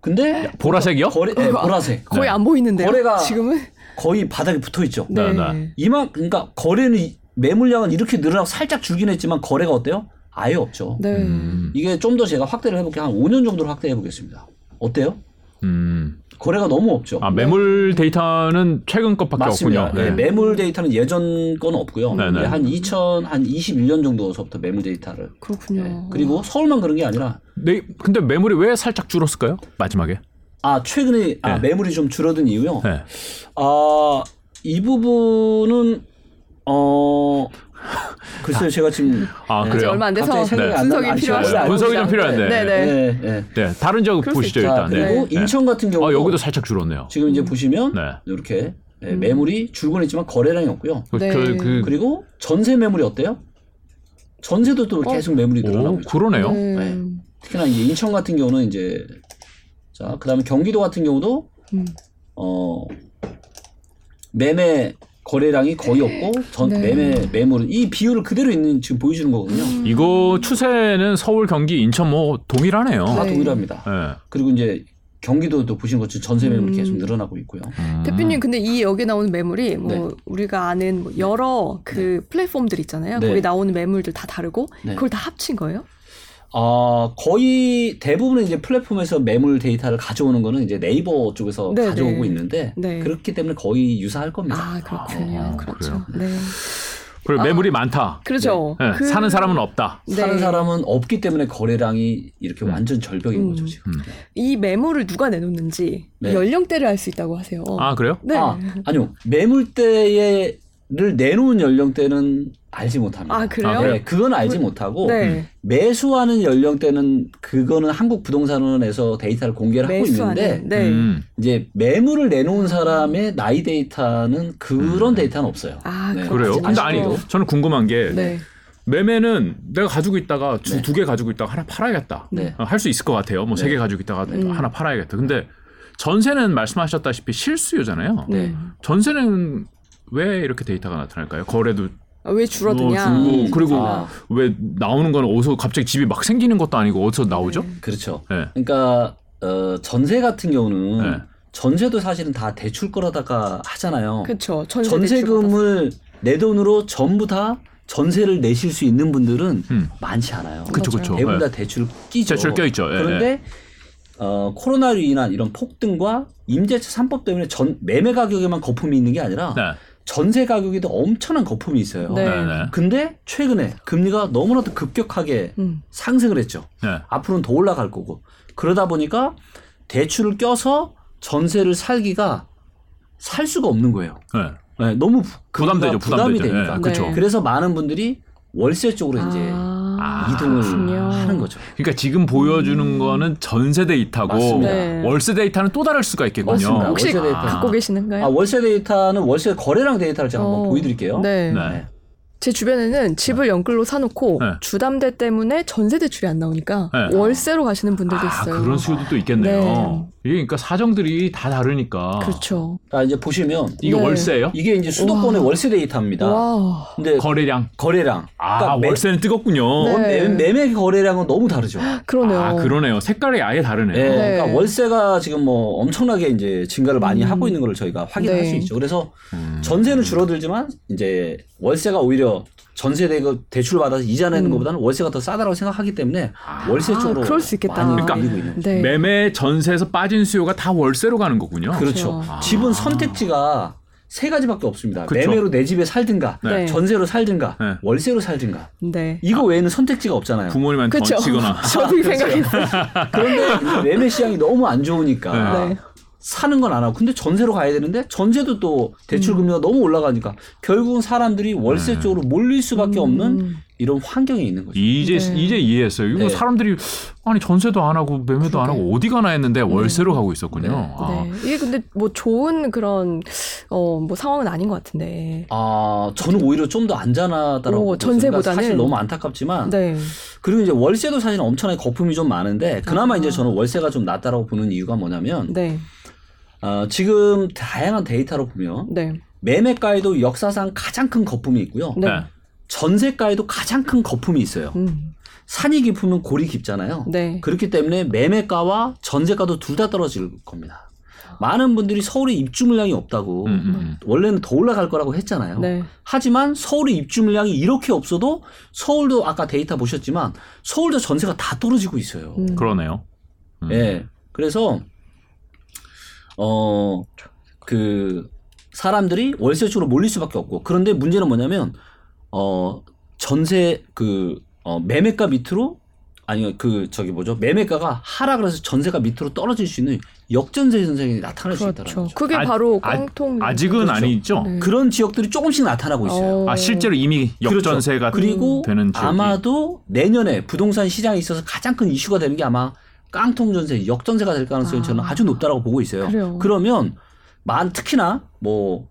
B: 근데
A: 보라색이요?
B: 거래 네, 보라색
C: 거의
A: 네.
C: 안 보이는데요.
B: 거래가-
C: 지금은
B: 거의 바닥에 붙어 있죠.
C: 네.
A: 네, 네.
B: 이만 그러니까 거래는 이- 매물량은 이렇게 늘어나고 살짝 줄긴 했지만 거래가 어때요? 아예 없죠.
C: 네.
A: 음.
B: 이게 좀 더 제가 확대를 해볼게요. 한 5년 정도로 확대해 보겠습니다. 어때요?
A: 음.
B: 거래가 너무 없죠.
A: 아, 매물 데이터는 최근 것밖에
B: 맞습니다.
A: 없군요.
B: 네,
A: 네.
B: 매물 데이터는 예전 건 없고요.
A: 네, 네.
B: 한 2000, 한 21년 정도서부터 매물 데이터를.
C: 그렇군요.
B: 네. 그리고 서울만 그런 게 아니라
A: 네, 근데 매물이 왜 살짝 줄었을까요? 마지막에.
B: 아 최근에 아,
A: 네.
B: 매물이 좀 줄어든 이유요.
A: 네.
B: 아, 이 부분은 어 글쎄요 제가 지금
A: 아,
B: 네.
A: 그래요?
C: 얼마 안 돼서
B: 갑자기 생각이 안
C: 분석이
B: 나- 아니,
C: 필요하시다.
A: 분석이 좀. 필요한데.
C: 네, 네.
B: 네, 네.
A: 네, 다른 지역
C: 그럴 수
A: 보시죠
C: 있죠.
B: 자
A: 일단.
B: 그리고
A: 네.
B: 인천 같은 경우
A: 아, 여기도 살짝 줄었네요.
B: 지금 이제 보시면
A: 네.
B: 이렇게 네, 매물이 줄곤 있지만 거래량이 없고요.
A: 그,
C: 네.
A: 그, 그
B: 그리고 전세 매물이 어때요? 전세도 또
C: 어?
B: 계속 매물이 늘어나고
A: 오,
B: 있죠.
A: 그러네요.
C: 네.
B: 네. 특히나 이제 인천 같은 경우는 이제 자 그다음에 경기도 같은 경우도
C: 음.
B: 어 매매 거래량이 거의 없고 전
C: 네.
B: 매매 매물은 이 비율을 그대로 있는 지금 보여주는 거거든요.
A: 이거 추세는 서울, 경기, 인천 뭐 동일하네요.
B: 다
C: 네.
B: 동일합니다.
A: 네.
B: 그리고 이제 경기도도 보신 것처럼 전세 매물이
C: 음.
B: 계속 늘어나고 있고요.
A: 음.
C: 대표님 근데 이 여기 나오는 매물이 뭐
B: 네.
C: 우리가 아는 뭐 여러 그 플랫폼들 있잖아요.
B: 네.
C: 거기 나오는 매물들 다 다르고
B: 네.
C: 그걸 다 합친 거예요?
B: 아 거의 대부분은 이제 플랫폼에서 매물 데이터를 가져오는 거는 이제 네이버 쪽에서
C: 네,
B: 가져오고
C: 네.
B: 있는데
C: 네.
B: 그렇기 때문에 거의 유사할 겁니다.
C: 아 그렇군요.
A: 아,
C: 그렇죠.
A: 그래요?
C: 네.
A: 그리고
C: 아,
A: 매물이 많다.
C: 그렇죠.
A: 네.
C: 그-
A: 사는 사람은 없다.
B: 사는
C: 네.
B: 사람은 없기 때문에 거래량이 이렇게 완전 절벽인
C: 음.
B: 거죠 지금.
A: 음.
C: 이 매물을 누가 내놓는지
B: 네.
C: 연령대를 알 수 있다고 하세요.
A: 아 그래요?
C: 네.
B: 아 아니요 매물대를 내놓은 연령대는 알지 못합니다.
C: 아, 그래요?
A: 아, 그래요?
B: 네, 그건 알지 못하고
C: 네.
B: 매수하는 연령대는 그거는 한국 부동산원에서 데이터를 공개를 하고 있는데.
C: 네.
A: 음.
B: 이제 매물을 내놓은 사람의 나이 데이터는 그런 데이터는 없어요.
C: 아
B: 네.
A: 그래요? 근데 아니 저는 궁금한 게
C: 네.
A: 매매는 내가 가지고 있다가
B: 네.
A: 두개 가지고 있다가 하나 팔아야겠다.
B: 네.
A: 할수 있을 것 같아요. 뭐세
B: 네.
A: 개 가지고 있다가
C: 음.
A: 하나 팔아야겠다. 근데 전세는 말씀하셨다시피 실수요잖아요.
B: 네.
C: 음.
A: 전세는 왜 이렇게 데이터가 나타날까요? 거래도
C: 아, 왜 줄어드냐?
A: 뭐 줄고
B: 음.
A: 그리고
B: 아.
A: 왜 나오는 건 어디서 갑자기 집이 막 생기는 것도 아니고 어디서 나오죠?
B: 그렇죠.
A: 네.
B: 그러니까 어, 전세 같은 경우는
A: 네.
B: 전세도 사실은 다 대출 거라다가 하잖아요.
C: 그렇죠. 전세 대출
B: 전세금을 내 돈으로 전부 다 전세를 내실 수 있는 분들은
A: 음.
B: 많지 않아요.
A: 그쵸
C: 맞아요.
A: 그쵸.
B: 대부분
A: 예.
B: 다 대출 끼죠.
A: 대출 껴있죠. 예,
B: 그런데 어, 코로나로 인한 이런 폭등과 임대차 3법 때문에 전 매매 가격에만 거품이 있는 게 아니라
A: 네.
B: 전세 가격에도 엄청난 거품이 있어요.
C: 네.
A: 네. 네.
B: 근데 최근에 금리가 너무나도 급격하게
C: 음.
B: 상승을 했죠.
A: 네.
B: 앞으로는 더 올라갈 거고 그러다 보니까 대출을 껴서 전세를 살기가 살 수가 없는 거예요.
A: 네.
B: 네, 너무 부-
A: 부담되죠.
B: 부담이
A: 부담되죠.
B: 되니까.
A: 그렇죠.
B: 그래서 많은 분들이 월세 쪽으로 이제
C: 아,
B: 이동을
C: 그렇군요.
B: 하는 거죠.
A: 그러니까 지금 보여주는 거는 전세 데이터고
B: 맞습니다.
C: 네.
A: 월세 데이터는 또 다를 수가 있겠군요.
B: 맞습니다.
C: 혹시
B: 월세 데이터.
C: 갖고 계시는가요?
B: 아, 월세 데이터는 월세 거래량 데이터를 제가 한번
C: 어,
B: 보여드릴게요.
C: 네.
A: 네.
C: 제 주변에는 집을 영끌로 사놓고
A: 네.
C: 주담대 때문에 전세 대출이 안 나오니까
A: 네.
C: 월세로 가시는 분들도
A: 아,
C: 있어요.
A: 그런 수요도 또 있겠네요.
C: 네.
A: 이게 그러니까 사정들이 다 다르니까.
C: 그렇죠.
B: 자, 이제 보시면
A: 이게
C: 네.
A: 월세예요?
B: 이게 이제 수도권의
C: 와.
B: 월세 데이터입니다.
C: 와.
B: 근데
A: 거래량.
B: 거래량.
A: 아,
B: 그러니까 매-
A: 월세는 뜨겁군요.
C: 네.
B: 매, 매매 거래량은 너무 다르죠.
C: 그러네요.
A: 아, 그러네요. 색깔이 아예 다르네요.
B: 예,
C: 네.
B: 그러니까 월세가 지금 뭐 엄청나게 이제 증가를 많이
C: 음.
B: 하고 있는 걸 저희가 확인할
C: 네.
B: 수 있죠. 그래서
A: 음.
B: 전세는 줄어들지만 이제 월세가 오히려 전세 대 대출 받아서 이자 내는
C: 음.
B: 것보다는 월세가 더 싸다라고 생각하기 때문에 월세
C: 아,
B: 쪽으로
C: 그럴 수 있겠다.
B: 많이
A: 그러니까
B: 밀리고 있는 거죠.
C: 네.
A: 매매 전세에서 빠진 수요가 다 월세로 가는 거군요.
B: 그렇죠.
C: 그렇죠.
B: 집은 선택지가 세 가지밖에 없습니다.
A: 그렇죠.
B: 매매로 내 집에 살든가,
C: 네.
B: 전세로 살든가,
A: 네.
B: 월세로 살든가.
C: 네.
B: 이거 외에는 선택지가 없잖아요.
A: 부모님한테
C: 그렇죠.
A: 던지거나.
C: 저도 이 생각했어요.
B: 그런데 이제 매매 시장이 너무 안 좋으니까
C: 네.
B: 사는 건 안 하고 근데 전세로 가야 되는데 전세도 또 대출
C: 음.
B: 금리가 너무 올라가니까 결국은 사람들이 월세
A: 네.
B: 쪽으로 몰릴 수밖에 없는
C: 음.
B: 이런 환경에 있는 거죠.
A: 이제
C: 네.
A: 이제 이해했어요. 이거
B: 네.
A: 사람들이 아니 전세도 안 하고 매매도 안 하고 어디 가나 했는데 월세로 가고 있었군요.
B: 네.
A: 아.
C: 네. 이게 근데 뭐 좋은 그런 어 뭐 상황은 아닌 것 같은데.
B: 아 저는 오히려 좀 더 안전하다라고
C: 오. 전세보다는?
B: 사실 너무 안타깝지만
C: 네.
B: 그리고 이제 월세도 사실 엄청나게 거품이 좀 많은데 그나마
C: 아.
B: 이제 저는 월세가 좀 낫다라고 보는 이유가 뭐냐면
C: 네.
B: 어, 지금 다양한 데이터로 보면
C: 네.
B: 매매가에도 역사상 가장 큰 거품이 있고요.
C: 네.
A: 네.
B: 전세가에도 가장 큰 거품이 있어요.
C: 음.
B: 산이 깊으면 골이 깊잖아요.
C: 네.
B: 그렇기 때문에 매매가와 전세가도 둘 다 떨어질 겁니다. 많은 분들이 서울에 입주 물량이 없다고
A: 음, 음, 음.
B: 원래는 더 올라갈 거라고 했잖아요.
C: 네.
B: 하지만 서울의 입주 물량이 이렇게 없어도 서울도 아까 데이터 보셨지만 서울도 전세가 다 떨어지고 있어요.
C: 음.
A: 그러네요. 음.
B: 예. 그래서 어 그 사람들이 월세 쪽으로 몰릴 수밖에 없고 그런데 문제는 뭐냐면 어 전세 그 어, 매매가 밑으로 아니 그 저기 뭐죠 매매가가 하락을 해서 전세가 밑으로 떨어질 수 있는 역전세 현상이 나타날 수 있다는
C: 그렇죠.
B: 거죠.
C: 그게
A: 아-
C: 바로
A: 아-
C: 깡통.
A: 아직은
B: 그렇죠.
A: 아니죠.
C: 네.
B: 그런 지역들이 조금씩 나타나고 있어요.
C: 어.
A: 아 실제로 이미 역전세가
B: 그렇죠. 그리고
A: 되는 지역이
B: 아마도 내년에 부동산 시장에 있어서 가장 큰 이슈가 되는 게 아마 깡통 전세, 역전세가 될 가능성이
C: 아.
B: 저는 아주 높다라고 보고 있어요.
C: 그래요.
B: 그러면 만 특히나 뭐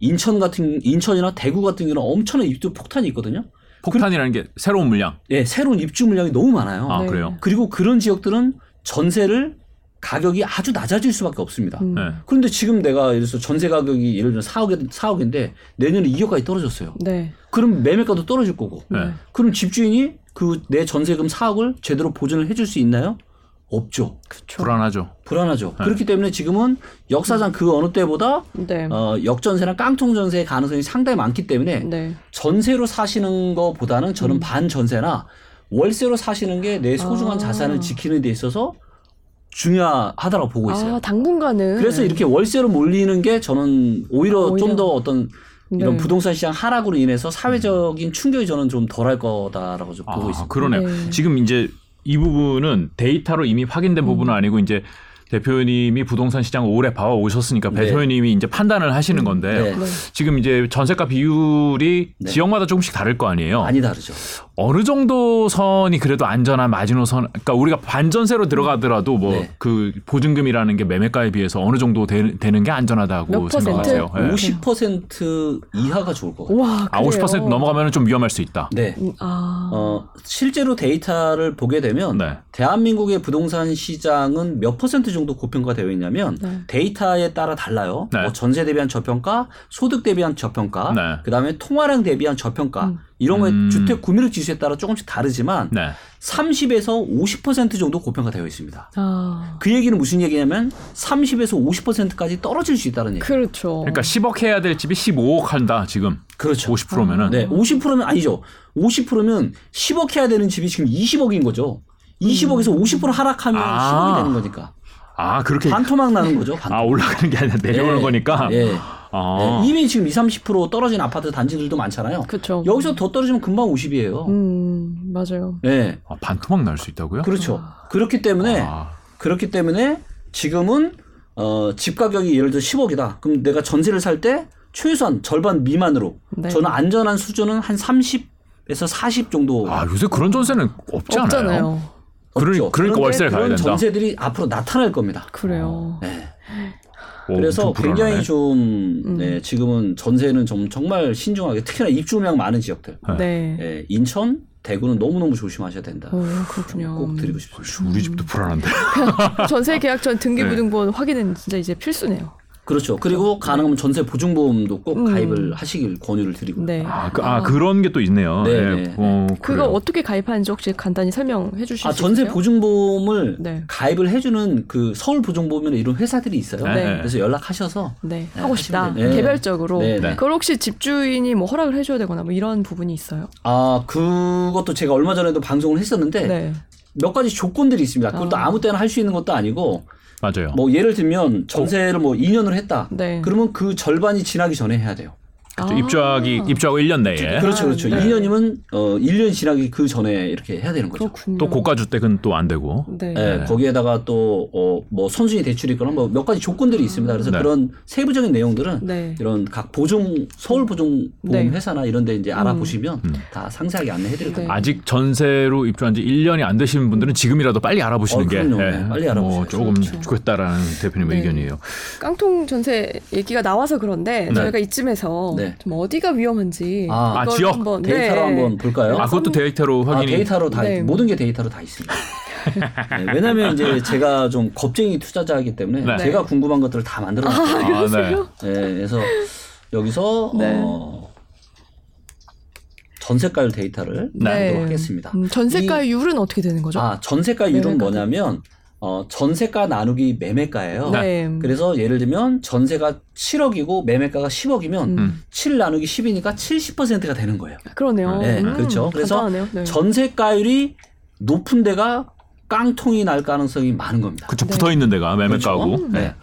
B: 인천 같은 인천이나 대구 같은 경우는 엄청난 입주 폭탄이 있거든요.
A: 폭탄이라는 게 새로운 물량.
B: 예, 새로운 입주 물량이 너무 많아요.
A: 아
C: 네.
A: 그래요.
B: 그리고 그런 지역들은 전세를 가격이 아주 낮아질 수밖에 없습니다.
C: 음.
A: 네.
B: 그런데 지금 내가 예를 들어서 전세 가격이 예를 들어 4억에 4억인데 내년에 2억까지 떨어졌어요.
C: 네.
B: 그럼 매매가도 떨어질 거고.
A: 네.
C: 네.
B: 그럼 집주인이 그 내 전세금 4억을 제대로 보전을 해줄 수 있나요? 없죠.
C: 그렇죠.
A: 불안하죠.
B: 불안하죠.
A: 네.
B: 그렇기 때문에 지금은 역사상 그 어느 때보다
C: 네.
B: 어, 역전세나 깡통 전세의 가능성이 상당히 많기 때문에
C: 네.
B: 전세로 사시는 것보다는 저는
C: 음.
B: 반전세나 월세로 사시는 게 내 소중한
C: 아.
B: 자산을 지키는 데 있어서 중요하다고 보고 있어요.
C: 아, 당분간은
B: 그래서 이렇게 월세로 몰리는 게 저는 오히려,
C: 오히려.
B: 좀더 어떤 이런
C: 네.
B: 부동산 시장 하락으로 인해서 사회적인 충격이 저는 좀 덜할 거다라고 좀 보고
A: 아,
B: 있습니다.
A: 그러네요.
C: 네.
A: 지금 이제 이 부분은 데이터로 이미 확인된 부분은 아니고 이제 대표님이 부동산 시장을 오래 봐와 오셨으니까
B: 네.
A: 대표님이 이제 판단을 하시는 건데
B: 네.
C: 네.
A: 지금 이제 전세가 비율이
B: 네.
A: 지역마다 조금씩 다를 거 아니에요.
B: 많이 다르죠.
A: 어느 정도 선이 그래도 안전한 마지노선, 그러니까 우리가 반전세로 들어가더라도 뭐
B: 네.
A: 그 보증금이라는 게 매매가에 비해서 어느 정도 되, 는게 안전하다고
C: 몇 퍼센트?
A: 생각하세요? 예.
B: 50% 이하가 좋을 것 같아요.
C: 와,
A: 아,
C: 그래요?
A: 50% 넘어가면 좀 위험할 수 있다.
B: 네.
C: 음, 아.
B: 어, 실제로 데이터를 보게 되면
A: 네.
B: 대한민국의 부동산 시장은 몇 퍼센트 정도 고평가 되어 있냐면
C: 네.
B: 데이터에 따라 달라요.
A: 네.
B: 뭐 전세 대비한 저평가, 소득 대비한 저평가,
A: 네.
B: 그다음에 통화량 대비한 저평가
C: 음.
B: 이런 거에
A: 음.
B: 주택 구매력 지수에 따라 조금씩 다르지만
A: 네.
B: 30에서 50% 정도 고평가 되어 있습니다.
C: 아,
B: 그 얘기는 무슨 얘기냐면 30에서 50%까지 떨어질 수 있다는 얘기.
C: 그렇죠.
A: 그러니까 10억 해야 될 집이 15억 한다 지금.
B: 그렇죠.
A: 50%면은.
B: 네, 50%면 아니죠. 50%면 10억 해야 되는 집이 지금 20억인 거죠. 20억에서 50% 하락하면
A: 아.
B: 10억이 되는 거니까.
A: 아 그렇게
B: 반토막 나는 거죠. 반토막.
A: 아 올라가는 게 아니라 내려오는
B: 예.
A: 거니까.
B: 예.
A: 아.
B: 네, 이미 지금 20, 30% 떨어진 아파트 단지들도 많잖아요.
C: 그렇죠.
B: 여기서 더 떨어지면 금방 50이에요.
C: 음, 맞아요.
B: 네.
A: 아, 반토막 날 수 있다고요?
B: 그렇죠. 그렇기 때문에
A: 아.
B: 그렇기 때문에 지금은 어, 집 가격이 예를 들어 10억이다. 그럼 내가 전세를 살 때 최소한 절반 미만으로
C: 네.
B: 저는 안전한 수준은 한 30에서 40 정도
A: 아 요새 그런 전세는 없잖아요.
C: 없잖아요.
A: 그러니-. 그러니까 월세를 가야
B: 그런
A: 된다.
B: 전세들이 앞으로 나타날 겁니다.
C: 그래요.
B: 네.
A: 오,
B: 그래서. 굉장히 좀
C: 음.
B: 네, 지금은 전세는 좀 정말 신중하게 특히나 입주량 많은 지역들
A: 네.
C: 네.
B: 예, 인천, 대구는 너무너무 조심하셔야 된다.
C: 어, 그렇군요.
B: 꼭 드리고 싶습니다.
A: 우리 집도 불안한데.
C: 전세 계약 전
A: 네.
C: 등기부등본 확인은 진짜 이제 필수네요.
B: 그렇죠. 그리고 가능하면 전세 보증보험도 꼭
C: 음.
B: 가입을 하시길 권유를 드리고.
C: 네.
A: 아, 그, 아 그런 게 또 있네요.
B: 네,
A: 예.
B: 네.
A: 어,
C: 그거
A: 그래요.
C: 어떻게 가입하는지 혹시 간단히 설명해 주실
B: 아,
C: 수
B: 전세
C: 있어요?
B: 보증보험을
C: 네.
B: 가입을 해주는 그 서울 보증보험이나 이런 회사들이 있어요.
A: 네.
B: 그래서 연락하셔서
C: 네,
B: 네,
C: 하고 싶다.
B: 하시면 돼요. 네.
C: 개별적으로.
B: 네, 네.
C: 그걸 혹시 집주인이 뭐 허락을 해줘야 되거나 뭐 이런 부분이 있어요?
B: 아 그것도 제가 얼마 전에도 방송을 했었는데
C: 네.
B: 몇 가지 조건들이 있습니다. 그것도
C: 아.
B: 아무 때나 할 수 있는 것도 아니고
A: 맞아요.
B: 뭐 예를 들면 전세를 뭐 2년을 했다.
C: 네.
B: 그러면 그 절반이 지나기 전에 해야 돼요.
A: 그렇죠.
C: 아.
A: 입주하기 입주하고 1년 내에
B: 그렇죠, 그렇죠.
C: 네.
B: 2년이면 어 1년 지나기 그 전에 이렇게 해야 되는 거죠.
C: 그렇군요.
A: 또 고가 주택은 또 안 되고.
C: 네.
B: 예, 거기에다가 또 어 뭐 선순위 대출이 있거나 뭐 몇 가지 조건들이 있습니다. 그래서
A: 네.
B: 그런 세부적인 내용들은
C: 네.
B: 이런 각 보증 서울 보증 보험
C: 네.
B: 회사나 이런 데 이제 알아보시면
A: 음.
B: 다 상세하게 안내해 드릴
C: 네.
B: 겁니다.
A: 아직 전세로 입주한 지 1년이 안 되시는 분들은 지금이라도 빨리 알아보시는
B: 어,
A: 게
B: 그럼요.
A: 예,
B: 네, 빨리
A: 뭐
B: 알아보셔야죠.
A: 조금
C: 그렇죠.
A: 좋겠다라는 대표님의
C: 네.
A: 의견이에요.
C: 깡통 전세 얘기가 나와서 그런데
A: 네.
C: 저희가 이쯤에서
B: 네.
C: 좀 어디가 위험한지
B: 아,
C: 이걸
A: 지역?
C: 한번
B: 데이터로
C: 네.
B: 한번 볼까요?
A: 아 그것도 데이터로
B: 아,
A: 확인이
B: 데이터로 다
C: 네.
B: 모든 게 데이터로 다 있습니다. 네, 왜냐하면 이제 제가 좀 겁쟁이 투자자이기 때문에
A: 네.
B: 제가 궁금한 것들을 다 만들어놨어요.
A: 아, 네.
B: 네, 그래서 여기서
C: 네.
B: 어, 전세가율 데이터를
C: 네.
B: 보도록 하겠습니다.
C: 음, 전세가율은 어떻게 되는 거죠?
B: 아, 전세가율은. 뭐냐면 어, 전세가 나누기 매매가예요.
C: 네.
B: 그래서 예를 들면 전세가 7억이고 매매가가 10억이면
C: 음.
B: 7 나누기 10이니까 70%가 되는 거예요.
C: 그러네요.
B: 네,
C: 음,
B: 그렇죠. 그래서
C: 네.
B: 전세가율이 높은 데가 깡통이 날 가능성이 많은 겁니다.
A: 그쵸
C: 네.
A: 붙어 있는 데가 매매가고.
B: 그렇죠? 네. 네.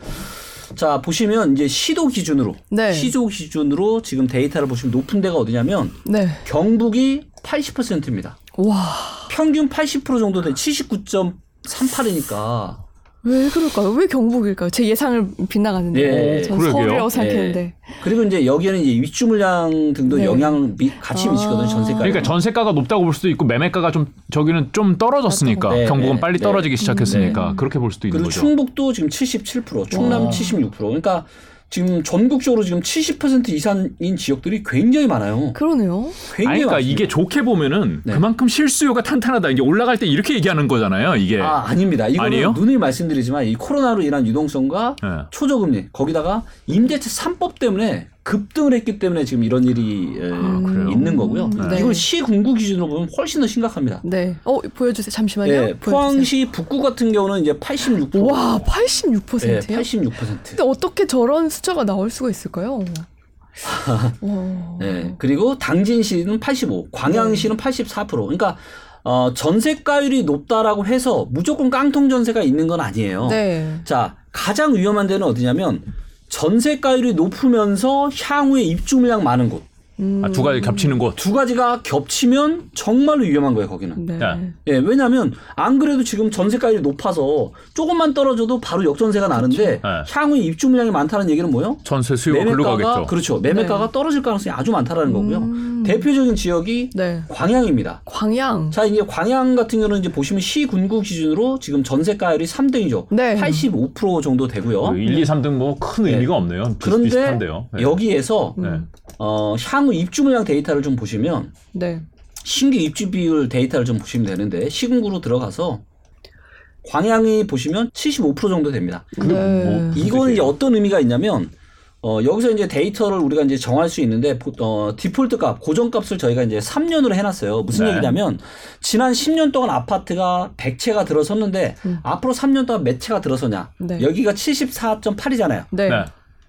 B: 자 보시면 이제 시도 기준으로
C: 네.
B: 시조 기준으로 지금 데이터를 보시면 높은 데가 어디냐면
C: 네.
B: 경북이 80%입니다.
C: 와.
B: 평균 80% 정도 된 79. 38이니까
C: 왜 그럴까요? 왜 경북일까요? 제 예상을 빗나갔는데.
B: 예,
A: 네, 전
C: 서울이라고 예. 생각했는데 예.
B: 그리고 이제 여기에는 이제 입주 물량 등도
C: 네.
B: 영향 미, 같이
C: 아.
B: 미치거든요 전세가.
A: 그러니까 전세가가 높다고 볼 수도 있고 매매가가 좀 저기는 좀 떨어졌으니까
B: 네,
A: 경북은
B: 네,
A: 빨리
B: 네.
A: 떨어지기 시작했으니까
C: 음.
A: 그렇게 볼 수도 있는
B: 그리고
A: 거죠.
B: 충북도 지금 77% 충남
C: 와.
B: 76% 그러니까 지금 전국적으로 지금 70% 이상인 지역들이 굉장히 많아요.
C: 그러네요.
B: 굉장히
A: 아니, 그러니까
B: 많습니다.
A: 이게 좋게 보면은
B: 네.
A: 그만큼 실수요가 탄탄하다. 이제 올라갈 때 이렇게 얘기하는 거잖아요. 이게.
B: 아 아닙니다. 이거는
A: 아니에요?
B: 누누이 말씀드리지만 이 코로나로 인한 유동성과
A: 예.
B: 초저금리 거기다가 임대차 3법 때문에 급등을 했기 때문에 지금 이런 일이 에,
A: 그래요?
B: 있는 거고요.
C: 네.
B: 이걸 시군구 기준으로 보면 훨씬 더 심각합니다.
C: 네. 어, 보여주세요. 잠시만요.
B: 예,
C: 보여주세요.
B: 포항시 북구 같은 경우는 이제 86%.
C: 와, 86%요?
B: 예, 86%.
C: 근데 어떻게 저런 숫자가 나올 수가 있을까요? 와.
B: 네. 그리고 당진시는 85, 광양시는 84%. 그러니까 어, 전세가율이 높다라고 해서 무조건 깡통 전세가 있는 건 아니에요.
C: 네.
B: 자, 가장 위험한 데는 어디냐면 전세가율이 높으면서 향후에 입주 물량 많은 곳.
C: 음.
A: 아, 두 가지 겹치는 곳.
B: 두 가지가 겹치면 정말로 위험한 거예요, 거기는.
C: 네.
A: 야.
B: 예, 왜냐하면 안 그래도 지금 전세가율이 높아서 조금만 떨어져도 바로 역전세가 나는데
A: 그렇죠. 네.
B: 향후에 입주 물량이 많다는 얘기는 뭐예요?
A: 전세 수요가 글로 가겠죠.
B: 그렇죠. 매매가가
C: 네.
B: 떨어질 가능성이 아주 많다라는 거고요.
C: 음.
B: 대표적인 지역이
C: 네.
B: 광양입니다.
C: 광양.
B: 자, 이제 광양 같은 경우는 이제 보시면 시 군구 기준으로 지금 전세가율이 3등이죠.
C: 네.
B: 85% 정도 되고요.
A: 1, 2, 3등 뭐큰
B: 네.
A: 의미가 없네요. 비슷,
B: 그런데
A: 비슷한데요. 네.
B: 여기에서
C: 음.
A: 네.
B: 어, 향후 입주 물량 데이터를 좀 보시면
C: 네.
B: 신규 입주 비율 데이터를 좀 보시면 되는데 시군구로 들어가서 광양이 보시면 75% 정도 됩니다.
A: 그 뭐,
B: 이거는 이제 어떤 의미가 있냐면 어, 여기서 이제 데이터를 우리가 이제 정할 수 있는데 보- 어, 디폴트 값, 고정 값을 저희가 이제 3년으로 해놨어요. 무슨
A: 네.
B: 얘기냐면 지난 10년 동안 아파트가 100채가 들어섰는데
C: 음.
B: 앞으로 3년 동안 몇 채가 들어서냐?
C: 네.
B: 여기가 74.8이잖아요.
C: 네.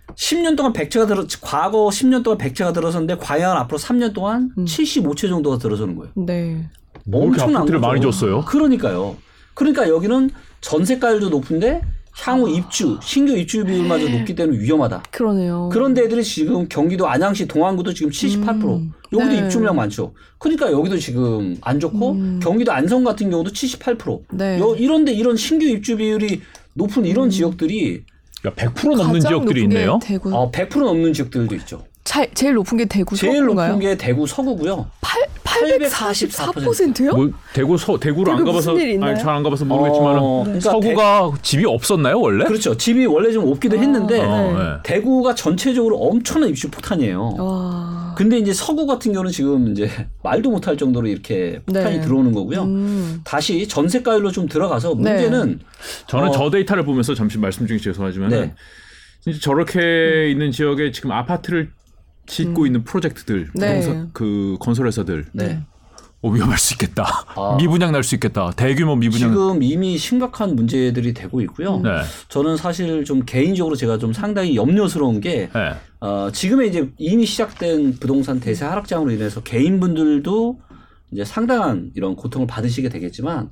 A: 네.
B: 10년 동안 100채가 들어 과거 10년 동안 100채가 들어섰는데 과연 앞으로 3년 동안
C: 음.
B: 75채 정도가 들어서는 거예요.
C: 네.
A: 뭐
B: 엄청난
A: 아파트를
B: 거죠.
A: 많이 줬어요?
B: 그러니까요. 그러니까 여기는 전세가율도 높은데 향후 입주, 신규 입주 비율마저 높기 때문에 위험하다.
C: 그러네요.
B: 그런 데들이 지금 경기도 안양시 동안구도 지금 78%.
C: 음,
B: 여기도
C: 네.
B: 입주량 많죠. 그러니까 여기도 지금 안 좋고
C: 음.
B: 경기도 안성 같은 경우도 78%.
C: 네.
B: 여, 이런데 이런 신규 입주 비율이 높은 이런 지역들이
A: 그러니까 100% 넘는
C: 가장
A: 지역들이
C: 높은 게
A: 있네요.
C: 대구.
B: 어, 100% 넘는 지역들도 있죠.
C: 자, 제일 높은 게 대구
B: 제일
C: 서구인가요?
B: 높은 게 대구 서구고요.
C: 844%요?
A: 뭐 대구 서 대구를 안
C: 대구
A: 가봐서
C: 무슨 일이 있나요?
A: 아니, 잘 안 가봐서 모르겠지만은
B: 어, 그러니까
A: 서구가 집이 없었나요 원래?
B: 그렇죠. 집이 원래 좀 없기도
C: 아,
B: 했는데
C: 네.
A: 어, 네.
B: 대구가 전체적으로 엄청난 입주 폭탄이에요.
C: 와.
B: 근데 이제 서구 같은 경우는 지금 이제 말도 못할 정도로 이렇게 폭탄이
C: 네.
B: 들어오는 거고요.
C: 음.
B: 다시 전세가율로 좀 들어가서 문제는
A: 저는
B: 어.
A: 저 데이터를 보면서 잠시 말씀 중에 죄송하지만
B: 네.
A: 은 진짜 저렇게 있는 지역에 지금 아파트를 짓고 있는 프로젝트들,
C: 음. 네.
A: 그 건설회사들
B: 네.
A: 어, 위험할 수 있겠다.
B: 아.
A: 미분양 날 수 있겠다. 대규모 미분양.
B: 지금 이미 심각한 문제들이 되고 있고요.
A: 네.
B: 저는 사실 좀 개인적으로 제가 좀 상당히 염려스러운 게
A: 네.
B: 어, 지금의 이제 이미 시작된 부동산 대세 하락장으로 인해서 개인분들도 이제 상당한 이런 고통을 받으시게 되겠지만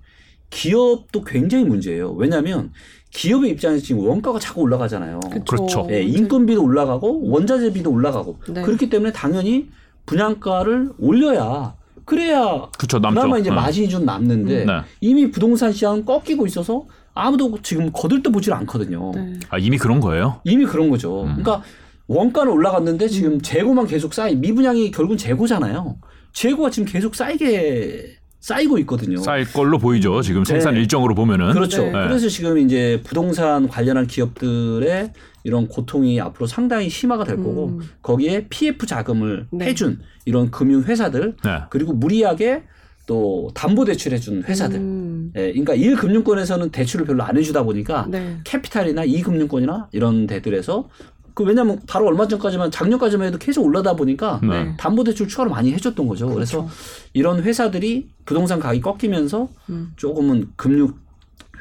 B: 기업도 굉장히 문제예요. 왜냐하면 기업의 입장에서 지금 원가가 자꾸 올라가잖아요.
A: 그렇죠.
B: 예, 인건비도 올라가고 원자재비도 올라가고
C: 네.
B: 그렇기 때문에 당연히 분양가를 올려야 그래야
A: 그렇죠. 남죠.
B: 그나마 이제
A: 네.
B: 마진이 좀 남는데
A: 네.
B: 이미 부동산 시장은 꺾이고 있어서 아무도 지금 거들떠 보질 않거든요.
C: 네.
A: 아 이미 그런 거예요?
B: 이미 그런 거죠.
A: 음.
B: 그러니까 원가는 올라갔는데 지금 재고만 계속 쌓이 미분양이 결국은 재고잖아요. 재고가 지금 계속 쌓이게 쌓이고 있거든요.
A: 쌓일 걸로 보이죠. 지금 생산
B: 네.
A: 일정으로 보면은.
B: 그렇죠.
C: 네.
B: 그래서 지금 이제 부동산 관련한 기업들의 이런 고통이 앞으로 상당히 심화가 될 거고
C: 음.
B: 거기에 PF 자금을
C: 네.
B: 해준 이런 금융 회사들
A: 네.
B: 그리고 무리하게 또 담보 대출해 준 회사들.
C: 음.
B: 예, 그러니까 1금융권에서는 대출을 별로 안 해주다 보니까
C: 네.
B: 캐피탈이나 2금융권이나 이런 데들에서 그 왜냐면 바로 얼마 전까지만 작년까지만 해도 계속 올라다 보니까
A: 네.
B: 담보대출 추가로 많이 해줬던 거죠. 그래서 이런 회사들이 부동산 가격이 꺾이면서
C: 음.
B: 조금은 금융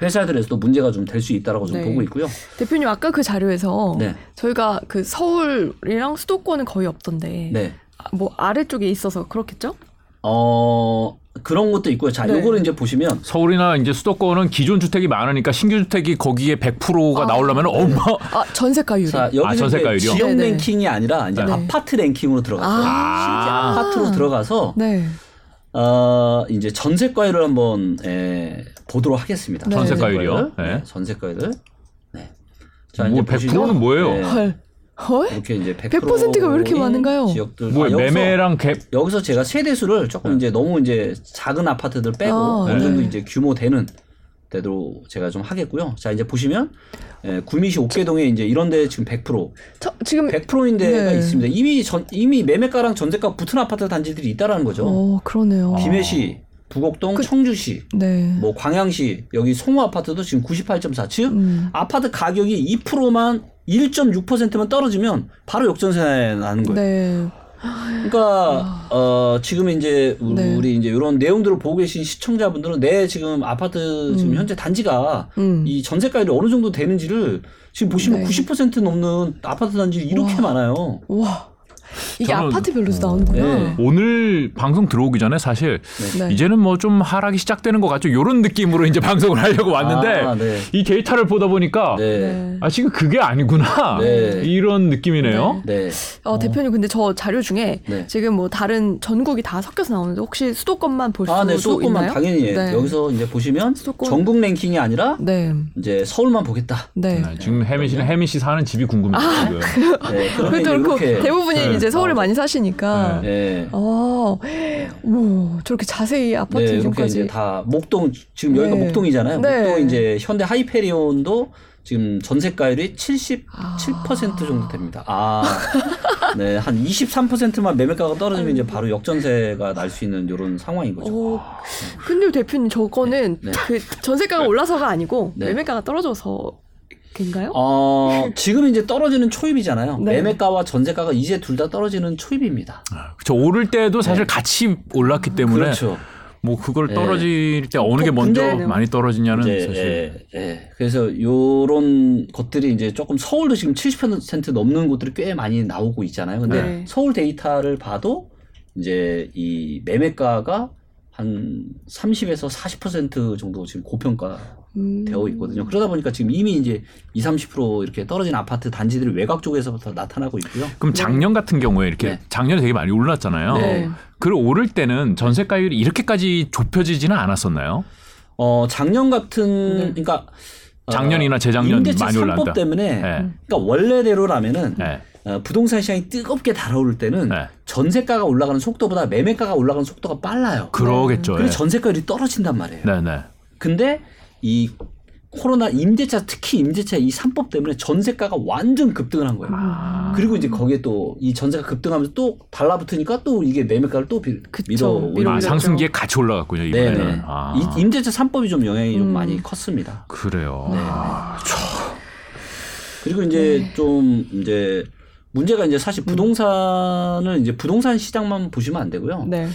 B: 회사들에서도 문제가 좀 될 수 있다라고 좀
C: 네.
B: 보고 있고요.
C: 대표님 아까 그 자료에서
B: 네,
C: 저희가 그 서울이랑 수도권은 거의 없던데
B: 네.
C: 아, 뭐 아래쪽에 있어서 그렇겠죠?
B: 어 그런 것도 있고요. 자,
C: 네.
B: 요거를 이제 보시면
A: 서울이나 이제 수도권은 기존 주택이 많으니까 신규 주택이 거기에 100%가
C: 아.
A: 나오려면 엄마
C: 아 전세가율이.
B: 자 여기
A: 아,
B: 는
A: 전세가율이요?
B: 지역
C: 네네.
B: 랭킹이 아니라 이제
C: 네.
B: 아파트 랭킹으로 들어갔어요.
C: 아.
B: 실제 아파트로 들어가서
C: 네.
B: 어, 이제 전세가율을 한번 에, 보도록 하겠습니다.
C: 네.
A: 전세가율이요? 네.
B: 네. 전세가율. 네.
A: 뭐 100%는 뭐예요?
B: 네.
C: 헐. 헐?
B: 이렇게 이제 100%,
C: 100%가 왜 이렇게 많은가요?
B: 지역들.
A: 뭐
B: 아,
A: 매매랑 갭
B: 여기서 제가 세대수를 조금
A: 네.
B: 이제 너무 이제 작은 아파트들 빼고
C: 아,
B: 어느 정도
C: 네.
B: 이제 규모 되는 대로 제가 좀 하겠고요. 자, 이제 보시면 에, 구미시 옥계동에 이제 이런 데 지금 100%
C: 저, 지금
B: 100%인 데가
C: 네.
B: 있습니다. 이미 전 이미 매매가랑 전세가 붙은 아파트 단지들이 있다라는 거죠.
C: 어 그러네요.
B: 김해시, 부곡동,
C: 그-
B: 청주시,
C: 네.
B: 뭐 광양시 여기 송호 아파트도 지금 98.4. 즉
C: 음.
B: 아파트 가격이 2%만 1.6%만 떨어지면 바로 역전세 나는 거예요.
C: 네.
B: 그러니까 어 지금 이제 우-
C: 네.
B: 우리 이제 이런 내용들을 보고 계신 시청자분들은 내 지금 아파트 지금
C: 음.
B: 현재 단지가
C: 음.
B: 이 전세가율이 어느 정도 되는지를 지금 보시면
C: 네.
B: 90% 넘는 아파트 단지 이렇게
C: 와.
B: 많아요.
C: 와. 이게 아파트별로도 나오는구나.
B: 네.
A: 오늘 방송 들어오기 전에 사실
C: 네.
A: 이제는 뭐 좀 하락이 시작되는 것 같죠. 이런 느낌으로 이제 방송을 하려고 왔는데
B: 아, 네.
A: 이 데이터를 보다 보니까
B: 네.
C: 네.
A: 아 지금 그게 아니구나
B: 네.
A: 이런 느낌이네요.
B: 네.
C: 어, 대표님 근데 저 자료 중에
B: 네.
C: 지금 뭐 다른 전국이 다 섞여서 나오는데 혹시 수도권만 볼 수도
B: 아, 네. 수도권만
C: 있나요?
B: 당연히
C: 네.
B: 여기서 이제 보시면
C: 수도권.
B: 전국 랭킹이 아니라
C: 네.
B: 이제 서울만 보겠다.
C: 네.
A: 네, 지금 혜민 씨는 혜민 씨 사는 집이 궁금해요. 지금.
B: 네. 이제
C: 그렇고 대부분이
A: 네.
C: 이제 서울에
B: 어.
C: 많이 사시니까.
B: 네.
C: 아, 오, 저렇게 자세히 아파트
B: 네, 이렇게. 이제 다 목동 지금 여기가
C: 네.
B: 목동이잖아요.
C: 네.
B: 목동 이제 현대 하이페리온도 지금 전세가율이 77%
C: 아.
B: 정도 됩니다. 아, 네, 한 23%만 매매가가 떨어지면 이제 바로 역전세가 날 수 있는 이런 상황인 거죠.
C: 오, 근데 대표님 저거는
B: 네.
C: 그 전세가가 올라서가 아니고
B: 네.
C: 매매가가 떨어져서 인가요?
B: 어, 지금 이제 떨어지는 초입이잖아요.
C: 네.
B: 매매가와 전세가가 이제 둘 다 떨어지는 초입입니다.
A: 그렇죠. 오를 때도 사실 같이 올랐기 때문에
B: 네. 그렇죠.
A: 뭐 그걸
B: 예.
A: 떨어질 때 어느
B: 게또
A: 먼저
C: 근데-
A: 많이 떨어지냐는
B: 이제,
A: 사실
B: 예, 예. 그래서 요런 것들이 이제 조금 서울도 지금 70% 넘는 곳들이 꽤 많이 나오고 있잖아요. 근데
C: 네.
B: 서울 데이터를 봐도 이제 이 매매가가 한 30에서 40% 정도 지금 고평가
C: 음.
B: 되어 있거든요. 그러다 보니까 지금 이미 이제 20, 30% 이렇게 떨어진 아파트 단지들이 외곽 쪽에서부터 나타나고 있고요.
A: 그럼 작년 같은 경우에 이렇게
B: 네.
A: 작년에 되게 많이 올랐잖아요.
C: 네.
A: 그 오를 때는 전세가율이 이렇게까지 좁혀지지는 않았었나요?
B: 어, 작년 같은
C: 네.
B: 그러니까 어,
A: 작년이나 재작년
B: 임대차
A: 많이 올랐다.
B: 3법 때문에
A: 네.
B: 그러니까 원래대로라면은
A: 네.
B: 어, 부동산 시장이 뜨겁게 달아오를 때는
A: 네.
B: 전세가가 올라가는 속도보다 매매가가 올라가는 속도가 빨라요.
A: 그러겠죠.
B: 그래서
A: 예.
B: 전세가율이 떨어진단 말이에요.
A: 네, 네.
B: 근데 이 코로나 임대차 특히 임대차 이 3법 때문에 전세가가 완전 급등을 한 거예요.
A: 아.
B: 그리고 이제 거기에 또 이 전세가 급등하면서 또 달라붙으니까 또 이게 매매가를 또 비-
C: 그쵸.
B: 밀어
A: 아. 상승기에 같이 올라갔군요, 이번에는. 아.
B: 이 임대차 3법이 좀 영향이 좀
C: 음.
B: 많이 컸습니다.
A: 그래요.
B: 네.
A: 아,
B: 그리고 이제
C: 네.
B: 좀 이제 문제가 이제 사실 부동산을 이제 부동산 시장만 보시면 안 되고요.
C: 네.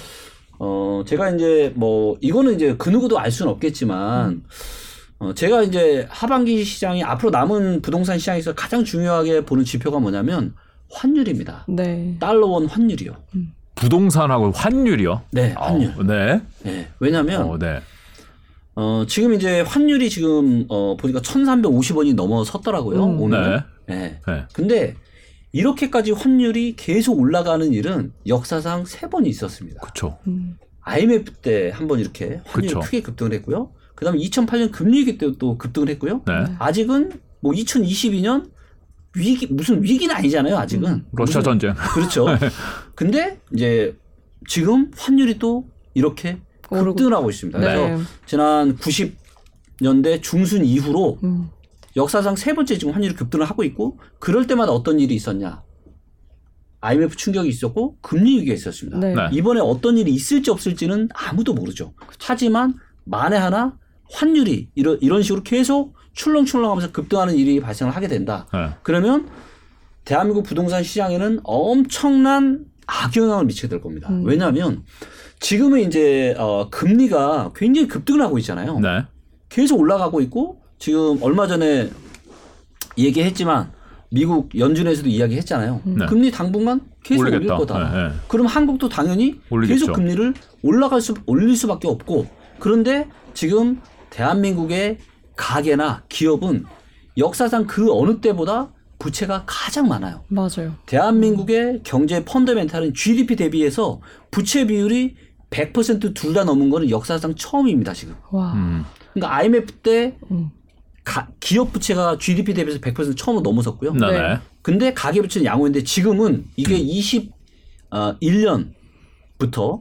B: 어 제가 이제 뭐 이거는 이제 그 누구도 알 수는 없겠지만 어 제가 이제 하반기 시장이 앞으로 남은 부동산 시장에서 가장 중요하게 보는 지표가 뭐냐면 환율입니다.
C: 네.
B: 달러 원 환율이요.
A: 부동산하고 환율이요?
B: 네, 환율.
A: 어, 네.
B: 네. 왜냐면
A: 어, 네.
B: 어 지금 이제 환율이 지금 어 보니까 1,350원이 넘어섰더라고요.
C: 음.
B: 오늘. 네.
A: 네.
B: 근데 이렇게까지 환율이 계속 올라가는 일은 역사상 세 번이 있었습니다.
A: 그렇죠.
C: 음.
B: IMF 때 한 번 이렇게 환율이
A: 그쵸.
B: 크게 급등을 했고요. 그다음에 2008년 금리 위기 때 또 급등을 했고요.
A: 네.
B: 아직은 뭐 2022년 위기 무슨 위기는 아니잖아요. 아직은
A: 러시아
B: 무슨-
A: 전쟁.
B: 그렇죠. 근데 이제 지금 환율이 또 이렇게
C: 오르고-
B: 급등을 하고 있습니다. 그래서
C: 네.
B: 지난 90년대 중순 이후로
C: 음.
B: 역사상 세 번째 지금 환율이 급등을 하고 있고 그럴 때마다 어떤 일이 있었냐? IMF 충격이 있었고 금리 위기가 있었습니다.
C: 네.
A: 네.
B: 이번에 어떤 일이 있을지 없을지는 아무도 모르죠. 하지만 만에 하나 환율이 이런 이런 식으로 계속 출렁출렁하면서 급등하는 일이 발생을 하게 된다.
A: 네.
B: 그러면 대한민국 부동산 시장에는 엄청난 악영향을 미치게 될 겁니다.
C: 음.
B: 왜냐하면 지금은 이제 어, 금리가 굉장히 급등을 하고 있잖아요.
A: 네.
B: 계속 올라가고 있고 지금 얼마 전에 얘기했지만 미국 연준에서도 이야기했잖아요.
A: 네.
B: 금리 당분간 계속 올릴
A: 올리겠다.
B: 거다.
A: 네, 네.
B: 그럼 한국도 당연히
A: 올리겠죠.
B: 계속 금리를 올라갈 수 올릴 수밖에 없고 그런데 지금 대한민국의 가게나 기업은 역사상 그 어느 때보다 부채가 가장 많아요.
C: 맞아요.
B: 대한민국의 경제 펀더멘탈은 GDP 대비해서 부채 비율이 100%둘 다 넘은 거는 역사상 처음입니다, 지금.
C: 와.
A: 음.
B: 그러니까 IMF 때
C: 음.
B: 가- 기업 부채가 GDP 대비해서 100% 처음으로 넘어섰고요.
A: 네.
C: 네.
A: 네.
B: 근데 가계 부채는 양호인데 지금은 이게 21년부터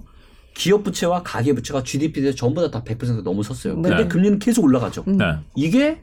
B: 기업 부채와 가계 부채가 GDP 대비 전부 다 다 100% 넘어섰어요. 근데
A: 네.
B: 금리는 계속 올라가죠.
C: 음.
A: 네.
B: 이게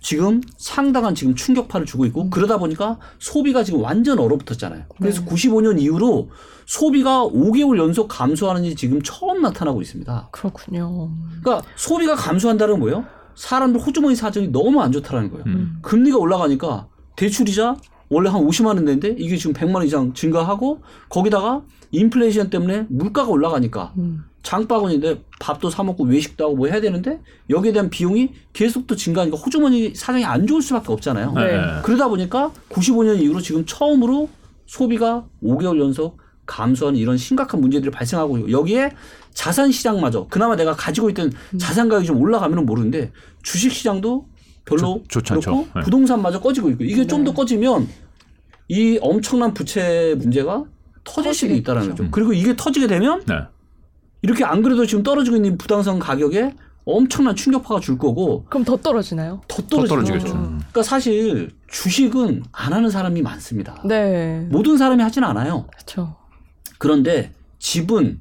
B: 지금 상당한 지금 충격파를 주고
C: 음.
B: 있고 그러다 보니까 소비가 지금 완전 얼어붙었잖아요. 그래서
C: 네.
B: 95년 이후로 소비가 5개월 연속 감소하는 일이 지금 처음 나타나고 있습니다.
C: 그렇군요.
B: 그러니까 소비가 감소한다는 건 뭐예요? 사람들 호주머니 사정이 너무 안 좋다는 거예요.
A: 음.
B: 금리가 올라가니까 대출이자 원래 한 50만 원 냈는데 이게 지금 100만 원 이상 증가하고 거기다가 인플레이션 때문에 물가가 올라가니까
C: 음.
B: 장바구니인데 밥도 사 먹고 외식도 하고 뭐 해야 되는데 여기에 대한 비용이 계속 또 증가하니까 호주머니 사정이 안 좋을 수밖에 없잖아요.
C: 네.
A: 네.
B: 그러다 보니까 95년 이후로 지금 처음으로 소비가 5개월 연속 감소하는 이런 심각한 문제들이 발생하고 있고 여기에 자산 시장마저 그나마 내가 가지고 있던 자산 가격이 좀 올라가면 모르는데 주식 시장도 별로
A: 좋-.
B: 그렇고
A: 네.
B: 부동산마저 꺼지고 있고 이게 좀더
C: 네.
B: 꺼지면 이 엄청난 부채 문제가 터질 수도 있다는 거죠. 그리고 이게 터지게 되면
A: 네.
B: 이렇게 안 그래도 지금 떨어지고 있는 부동산 가격에 엄청난 충격파가 줄 거고
C: 그럼 더 떨어지나요?
B: 더
A: 더. 떨어지겠죠. 음.
B: 그러니까 사실 주식은 안 하는 사람이 많습니다.
C: 네.
B: 모든 사람이 하진 않아요.
C: 그렇죠.
B: 그런데 집은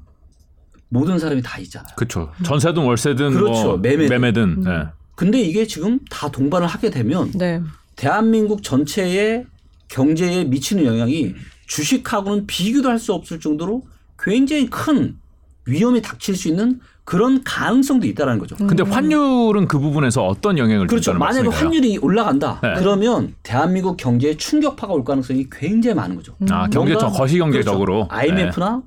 B: 모든 사람이 다 있잖아요.
A: 그렇죠. 전세든 월세든
B: 그렇죠.
A: 뭐
B: 매매든.
A: 매매든.
C: 음.
A: 네.
B: 근데 이게 지금 다 동반을 하게 되면
C: 네.
B: 대한민국 전체의 경제에 미치는 영향이 주식하고는 비교도 할 수 없을 정도로 굉장히 큰 위험이 닥칠 수 있는 그런 가능성도 있다라는 거죠.
A: 근데 환율은 그 부분에서 어떤 영향을
B: 그렇죠.
A: 준다는
B: 만약에
A: 말씀인가요?
B: 환율이 올라간다.
A: 네.
B: 그러면 대한민국 경제에 충격파가 올 가능성이 굉장히 많은 거죠.
A: 아, 경제적 거시 경제적으로
B: 그렇죠. IMF나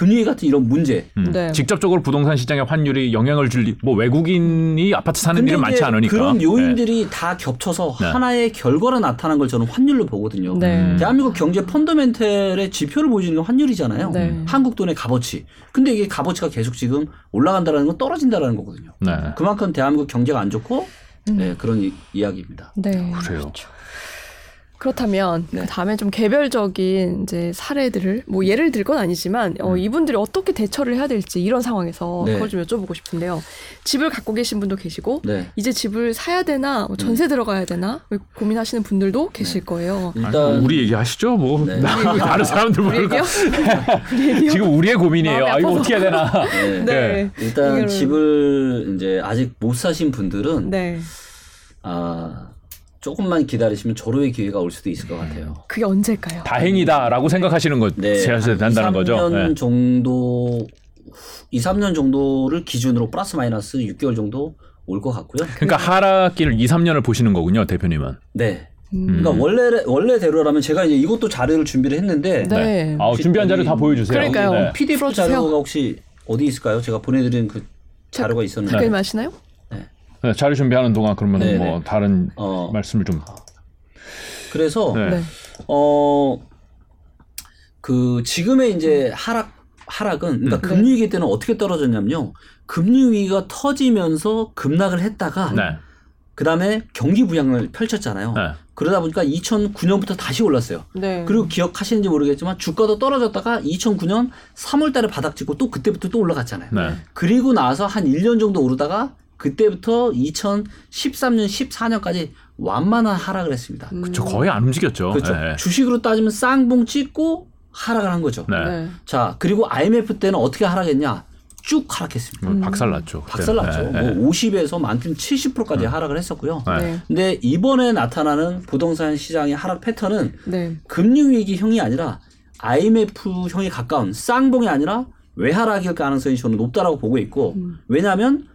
B: 금리 같은 이런 문제.
A: 음.
C: 네.
A: 직접적으로 부동산 시장의 환율이 영향을 줄뭐 외국인이 아파트 사는 일은 많지 않으니까
B: 그런 요인들이 다 겹쳐서
A: 네.
B: 하나의 결과로 나타난 걸 저는 환율로 보거든요.
C: 네.
A: 음.
B: 대한민국 경제 펀더멘털의 지표를 보여주는 게 환율이잖아요.
C: 네.
B: 한국 돈의 값어치. 근데 이게 값어치가 계속 지금 올라간다라는 건 떨어진다라는 거거든요.
A: 네.
B: 그만큼 대한민국 경제가 안 좋고
C: 음.
B: 네, 그런 이, 이야기입니다.
C: 네.
A: 그래요.
C: 그렇죠. 그렇다면
B: 네.
C: 그 다음에 좀 개별적인 이제 사례들을 뭐 예를 들 건 아니지만 어, 이분들이 어떻게 대처를 해야 될지 이런 상황에서
B: 음. 네.
C: 그걸 좀 여쭤보고 싶은데요. 집을 갖고 계신 분도 계시고
B: 네.
C: 이제 집을 사야 되나 뭐 전세 들어가야 되나 고민하시는 분들도 계실 거예요.
B: 일단
A: 우리 얘기하시죠. 뭐
B: 네.
A: 다른 사람들 모르고? 지금 우리의 고민이에요. 아 이거. 어떻게 해야 되나.
B: 네.
C: 네.
B: 일단 집을 이제 아직 못 사신 분들은
C: 네.
B: 아 조금만 기다리시면 절호의 기회가 올 수도 있을 것 같아요.
C: 그게 언제일까요?
A: 다행이다라고 생각하시는 거
B: 네,
A: 제가
B: 한
A: 된다는
B: 2,
A: 거죠.
B: 3년
A: 네.
B: 정도 2, 3년 정도를 기준으로 플러스 마이너스 6개월 정도 올 것 같고요.
A: 그러니까 하락기를 2, 3년을 보시는 거군요, 대표님은.
B: 네.
C: 음.
B: 그러니까 원래 원래대로라면 제가 이제 이것도 자료를 준비를 했는데
C: 네.
A: 아, 준비한 자료 다 보여 주세요.
C: 그러니까요.
A: 네.
B: PDF. 자료가 혹시 어디 있을까요? 제가 보내 드린 그 자료가 있었는데.
C: 가까이 마시나요?
A: 네, 자료 준비하는 동안 그러면
B: 네,
A: 뭐
B: 네.
A: 다른
B: 어
A: 말씀을 좀.
B: 그래서
A: 네.
C: 네.
B: 어, 그 지금의 이제 하락 하락은 그러니까
A: 음.
B: 금리 위기 때는 어떻게 떨어졌냐면요. 금리 위기가 터지면서 급락을 했다가
A: 네.
B: 그다음에 경기 부양을 펼쳤잖아요.
A: 네.
B: 그러다 보니까 2009년부터 다시 올랐어요.
C: 네.
B: 그리고 기억하시는지 모르겠지만 주가도 떨어졌다가 2009년 3월 달에 바닥 찍고 또 그때부터 또 올라갔잖아요.
A: 네.
B: 그리고 나서 한 1년 정도 오르다가 그때부터 2013년 14년까지 완만한 하락을 했습니다.
C: 음.
A: 저 거의 안 움직였죠.
B: 그렇죠.
A: 네.
B: 주식으로 따지면 쌍봉 찍고 하락을 한 거죠.
A: 네.
C: 네.
B: 자, 그리고 IMF 때는 어떻게 하락했냐? 쭉 하락했습니다.
A: 뭐 박살났죠. 그때.
B: 박살났죠.
A: 네, 네.
B: 뭐 50에서 많게는 70%까지 하락을 했었고요.
A: 네.
C: 네.
B: 근데 이번에 나타나는 부동산 시장의 하락 패턴은
C: 네.
B: 금융 위기형이 아니라 IMF형에 가까운 쌍봉이 아니라 외하락일 가능성이 저는 높다라고 보고 있고
C: 음.
B: 왜냐하면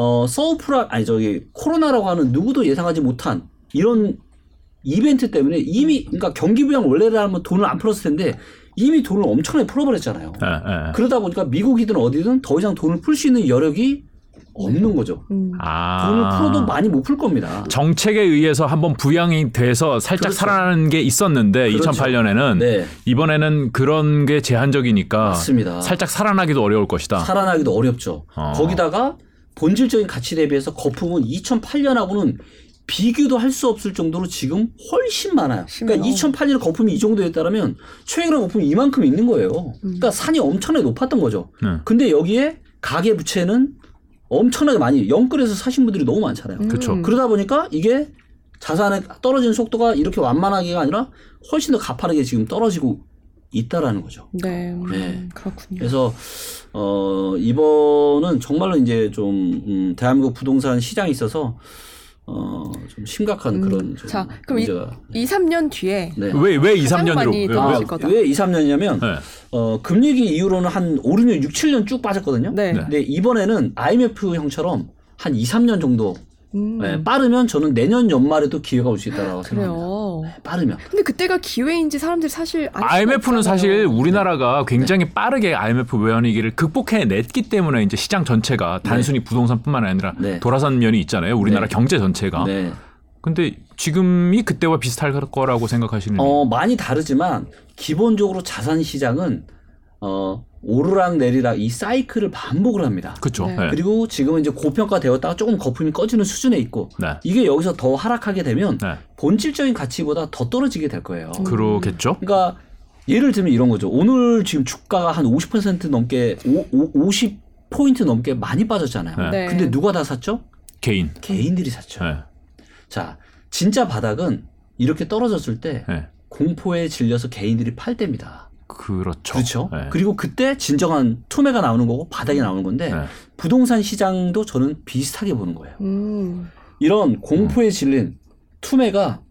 B: 어 서브프라 아니 저기 코로나라고 하는 누구도 예상하지 못한 이런 이벤트 때문에 이미 그러니까 경기 부양 원래라면 돈을 안 풀었을 텐데 이미 돈을 엄청나게 풀어버렸잖아요.
A: 네, 네.
B: 그러다 보니까 미국이든 어디든 더 이상 돈을 풀 수 있는 여력이 없는 거죠.
C: 음.
A: 아.
B: 돈을 풀어도 많이 못 풀 겁니다.
A: 정책에 의해서 한번 부양이 돼서 살짝
B: 그렇죠.
A: 살아나는 게 있었는데
B: 그렇죠.
A: 2008년에는
B: 네,
A: 이번에는 그런 게 제한적이니까
B: 맞습니다.
A: 살짝 살아나기도 어려울 것이다.
B: 살아나기도 어렵죠.
A: 어.
B: 거기다가 본질적인 가치 대비해서 거품은 2008년하고는 비교도 할 수 없을 정도로 지금 훨씬 많아요. 그러니까
C: 심해요.
B: 2008년에 거품이 이 정도였다면 최근에 거품이 이만큼 있는 거예요.
C: 음.
B: 그러니까 산이 엄청나게 높았던 거죠.
A: 네.
B: 근데 여기에 가계 부채는 엄청나게 많이 영끌에서 사신 분들이 너무 많잖아요.
A: 그렇죠.
C: 음.
B: 그러다 보니까 이게 자산의 떨어지는 속도가 이렇게 완만하게가 아니라 훨씬 더 가파르게 지금 떨어지고 있다라는 거죠.
C: 네. 음,
B: 네.
C: 그렇군요.
B: 그래서 어 이번은 정말로 이제 좀 음, 대한민국 부동산 시장에 있어서 어좀 심각한
C: 음,
B: 그런 좀
C: 자, 그럼 이-
B: 문제가
C: 2, 3년 뒤에
B: 네.
A: 왜왜 2,
C: 가장
A: 3년으로?
C: 많이
A: 왜, 왜?
C: 거다.
B: 왜 2, 3년이냐면
A: 네.
B: 어 금리기 이후로는 한 5, 6년, 6, 7년 쭉 빠졌거든요.
C: 네.
A: 네.
B: 근데 이번에는 IMF 형처럼 한 2, 3년 정도
C: 음.
B: 네, 빠르면 저는 내년 연말에도 기회가 올 수 있다고 생각합니다. 빠르면.
C: 근데 그때가 기회인지 사람들이 사실
A: IMF는. 사실 우리나라가 굉장히 빠르게 IMF 외환위기를 극복해냈기 때문에 이제 시장 전체가 단순히 부동산뿐만 아니라
B: 네.
A: 돌아선 면이 있잖아요. 우리나라
B: 네.
A: 경제 전체가.
B: 네.
A: 근데 지금이 그때와 비슷할 거라고 생각하시는
B: 어, 많이 다르지만 기본적으로 자산 시장은 어, 오르락 내리락 이 사이클을 반복을 합니다.
A: 그렇죠.
C: 네.
A: 네.
B: 그리고 지금은 이제 고평가되었다가 조금 거품이 꺼지는 수준에 있고
A: 네.
B: 이게 여기서 더 하락하게 되면
A: 네.
B: 본질적인 가치보다 더 떨어지게 될 거예요.
A: 그러겠죠.
B: 그러니까 예를 들면 이런 거죠. 오늘 지금 주가가 한 50% 넘게 오, 오, 50 포인트 넘게 많이 빠졌잖아요.
A: 네.
C: 네.
B: 근데 누가 다 샀죠?
A: 개인.
B: 개인들이 샀죠.
A: 네.
B: 자, 진짜 바닥은 이렇게 떨어졌을 때
A: 네.
B: 공포에 질려서 개인들이 팔 때입니다.
A: 그렇죠.
B: 그렇죠.
A: 네.
B: 그리고 그때 진정한 투매가 나오는 거고 바닥이 나오는 건데
A: 네.
B: 부동산 시장도 저는 비슷하게 보는 거예요.
C: 음.
B: 이런 공포에 질린 투매가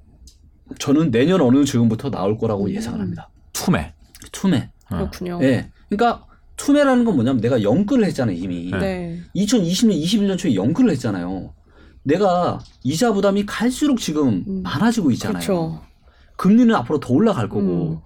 B: 저는 내년 어느 즈음부터 나올 거라고 예상을 합니다.
A: 투매.
B: 투매.
A: 어.
C: 그렇군요.
B: 예. 그러니까 투매라는 건 뭐냐면 내가 연끌을 했잖아요, 이미.
A: 네.
C: 네.
B: 2020년, 21년 초에 연끌을 했잖아요. 내가 이자 부담이 갈수록 지금
C: 음.
B: 많아지고 있잖아요.
C: 그렇죠.
B: 금리는 앞으로 더 올라갈 거고.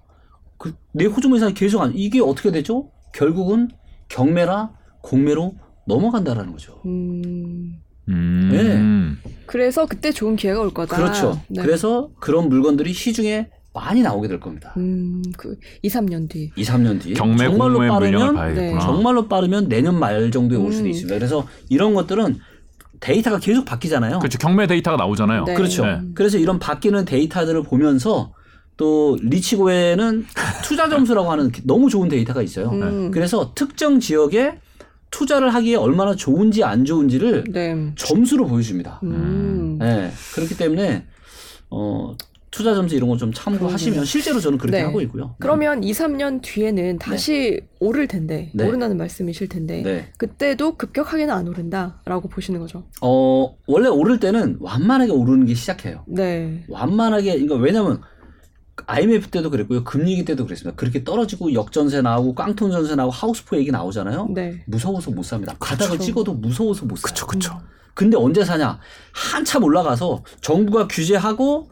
C: 음.
B: 그, 내 호주머니 상이 계속 안, 이게 어떻게 되죠? 결국은 경매라 공매로 넘어간다라는 거죠.
C: 음.
A: 음.
C: 그래서 그때 좋은 기회가 올 거다.
B: 그렇죠.
C: 네.
B: 그래서 그런 물건들이 시중에 많이 나오게 될 겁니다.
C: 음, 그 2, 3년 뒤.
B: 2, 3년 뒤.
A: 경매
B: 정말로 빠르면.
C: 네.
B: 정말로 빠르면 내년 말 정도에 올 수도
C: 음.
B: 있습니다. 그래서 이런 것들은 데이터가 계속 바뀌잖아요.
A: 그렇죠. 경매 데이터가 나오잖아요.
C: 네.
B: 그렇죠.
A: 네.
B: 그래서 이런 바뀌는 데이터들을 보면서 또 리치고에는 투자 점수라고 하는 너무 좋은 데이터가 있어요.
C: 음.
B: 그래서 특정 지역에 투자를 하기에 얼마나 좋은지 안 좋은지를
C: 네.
B: 점수로 보여줍니다.
C: 음.
B: 네. 그렇기 때문에 어, 투자 점수 이런 거 좀 참고하시면 실제로 저는 그렇게
C: 네.
B: 하고 있고요.
C: 그러면 2, 3년 뒤에는 다시 오를 텐데
B: 네.
C: 오른다는 말씀이실 텐데
B: 네.
C: 그때도 급격하게는 안 오른다라고 보시는 거죠.
B: 어, 원래 오를 때는 완만하게 오르는 게 시작해요.
C: 네.
B: 완만하게, 그러니까 왜냐면 IMF 때도 그랬고요. 금리기 때도 그랬습니다. 그렇게 떨어지고 역전세 나오고 깡통 전세 나오고 하우스포 얘기 나오잖아요.
C: 네.
B: 무서워서 못 삽니다. 바닥을
C: 그쵸.
B: 찍어도 무서워서 못 사요.
A: 그쵸, 그쵸.
B: 근데 언제 사냐? 한참 올라가서 정부가 규제하고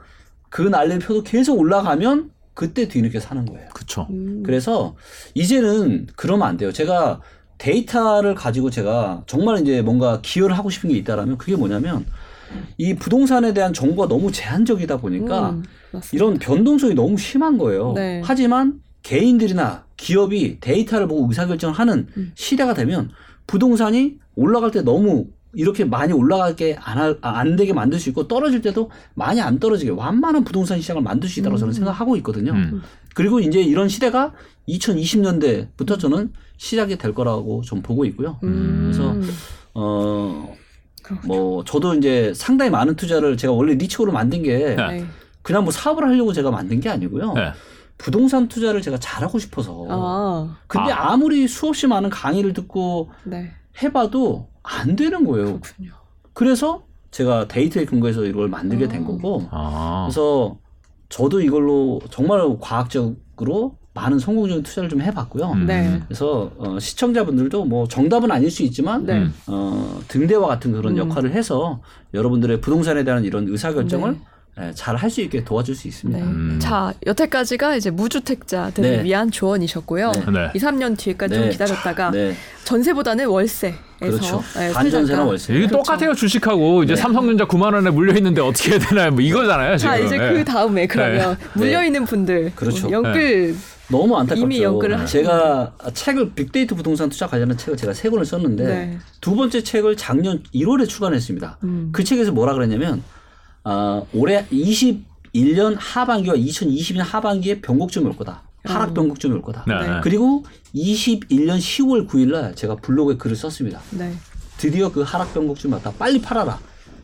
B: 그 날림표도 계속 올라가면 그때 뒤늦게 사는 거예요.
A: 그쵸.
C: 음.
B: 그래서 이제는 그러면 안 돼요. 제가 데이터를 가지고 제가 정말 이제 뭔가 기여를 하고 싶은 게 있다라면 그게 뭐냐면 이 부동산에 대한 정보가 너무 제한적이다 보니까
C: 음.
B: 이런 변동성이 너무 심한 거예요.
C: 네.
B: 하지만 개인들이나 기업이 데이터를 보고 의사결정을 하는
C: 음.
B: 시대가 되면 부동산이 올라갈 때 너무 이렇게 많이 올라가게 안, 하- 아, 안 되게 만들 수 있고 떨어질 때도 많이 안 떨어지게 완만한 부동산 시장을 만들 수 있다고 저는
C: 음.
B: 생각하고 있거든요.
A: 음.
B: 그리고 이제 이런 시대가 2020년대부터 저는 시작이 될 거라고 좀 보고 있고요.
C: 음.
B: 그래서 어. 뭐 저도 이제 상당히 많은 투자를 제가 원래 리치고를 만든 게
A: 네.
C: 네.
B: 그냥 뭐 사업을 하려고 제가 만든 게 아니고요.
A: 네.
B: 부동산 투자를 제가 잘하고 싶어서.
C: 아,
B: 근데
A: 아.
B: 아. 무리 수없이 많은 강의를 듣고
C: 네.
B: 해봐도 안 되는 거예요.
C: 그렇군요.
B: 그래서 제가 데이터에 근거해서 이걸 만들게 된
C: 아.
B: 거고.
A: 아.
B: 그래서 저도 이걸로 정말 과학적으로 많은 성공적인 투자를 좀 해봤고요.
A: 음.
C: 네.
B: 그래서 어, 시청자분들도 뭐 정답은 아닐 수 있지만
C: 네.
A: 음.
B: 어, 등대와 같은 그런
C: 음.
B: 역할을 해서 여러분들의 부동산에 대한 이런 의사결정을
C: 네.
B: 잘할 수 있게 도와줄 수 있습니다.
C: 네.
A: 음.
C: 자, 여태까지가 이제 무주택자들을
B: 네.
C: 위한 조언이셨고요.
B: 네.
A: 네.
C: 2, 3년 뒤에까지 좀
B: 네.
C: 기다렸다가
B: 네,
C: 전세보다는 월세에서
B: 그렇죠.
C: 네,
B: 반전세나 월세.
A: 이게
C: 그렇죠.
A: 똑같아요 주식하고 이제
B: 네.
A: 삼성전자 9만 원에 물려 있는데 어떻게 해야 되나요? 뭐 이거잖아요 지금.
C: 자, 이제
A: 네.
C: 그 다음에 그러면 물려 있는 분들
B: 그렇죠.
C: 연끌
B: 너무 안타깝죠.
C: 이미 연끌을 하셨-
B: 제가 책을 빅데이터 부동산 투자 관련한 책을 제가 세 권을 썼는데
C: 네.
B: 두 번째 책을 작년 1월에 출간했습니다.
C: 음.
B: 그 책에서 뭐라 그랬냐면 아, 올해 21년 하반기와 2020년 하반기에 변곡점이 올 거다. 하락
C: 음.
B: 변곡점이 올 거다.
A: 네.
C: 네.
A: 네.
B: 그리고 21년 10월 9일 날 제가 블로그에 글을 썼습니다.
C: 네.
B: 드디어 그 하락 변곡점이 왔다. 빨리 팔아라.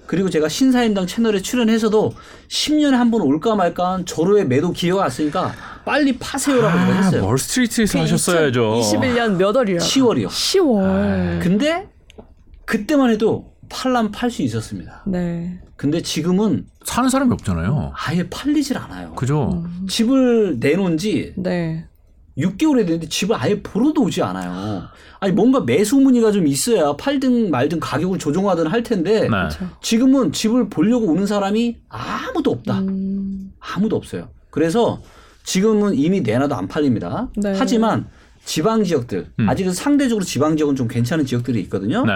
B: 그리고 제가 신사임당 채널에 출연해서도 10년에 한 번 올까 말까 한 절호의 매도 기회가 왔으니까 빨리 파세요라고
A: 아,
B: 했어요.
A: 멀스트리트에서 하셨어야죠.
C: 21년 몇 월이라?
B: 10월이요.
C: 10월.
B: 근데 그때만 해도 팔라면 팔수 있었습니다.
C: 네.
B: 근데 지금은
A: 사는 사람이 없잖아요.
B: 아예 팔리질 않아요.
A: 그죠?
C: 음.
B: 집을 내놓은 지
C: 네.
B: 6개월이 됐는데 집을 아예 보러도 오지 않아요. 아니 뭔가 매수 문의가 좀 있어야 팔든 말든 가격을 조정하든 할 텐데
A: 네.
C: 그렇죠.
B: 지금은 집을 보려고 오는 사람이 아무도 없다.
C: 음.
B: 아무도 없어요. 그래서 지금은 이미 내놔도 안 팔립니다.
C: 네.
B: 하지만 지방 지역들
A: 음.
B: 아직은 상대적으로 지방 지역은 좀 괜찮은 지역들이 있거든요.
A: 네.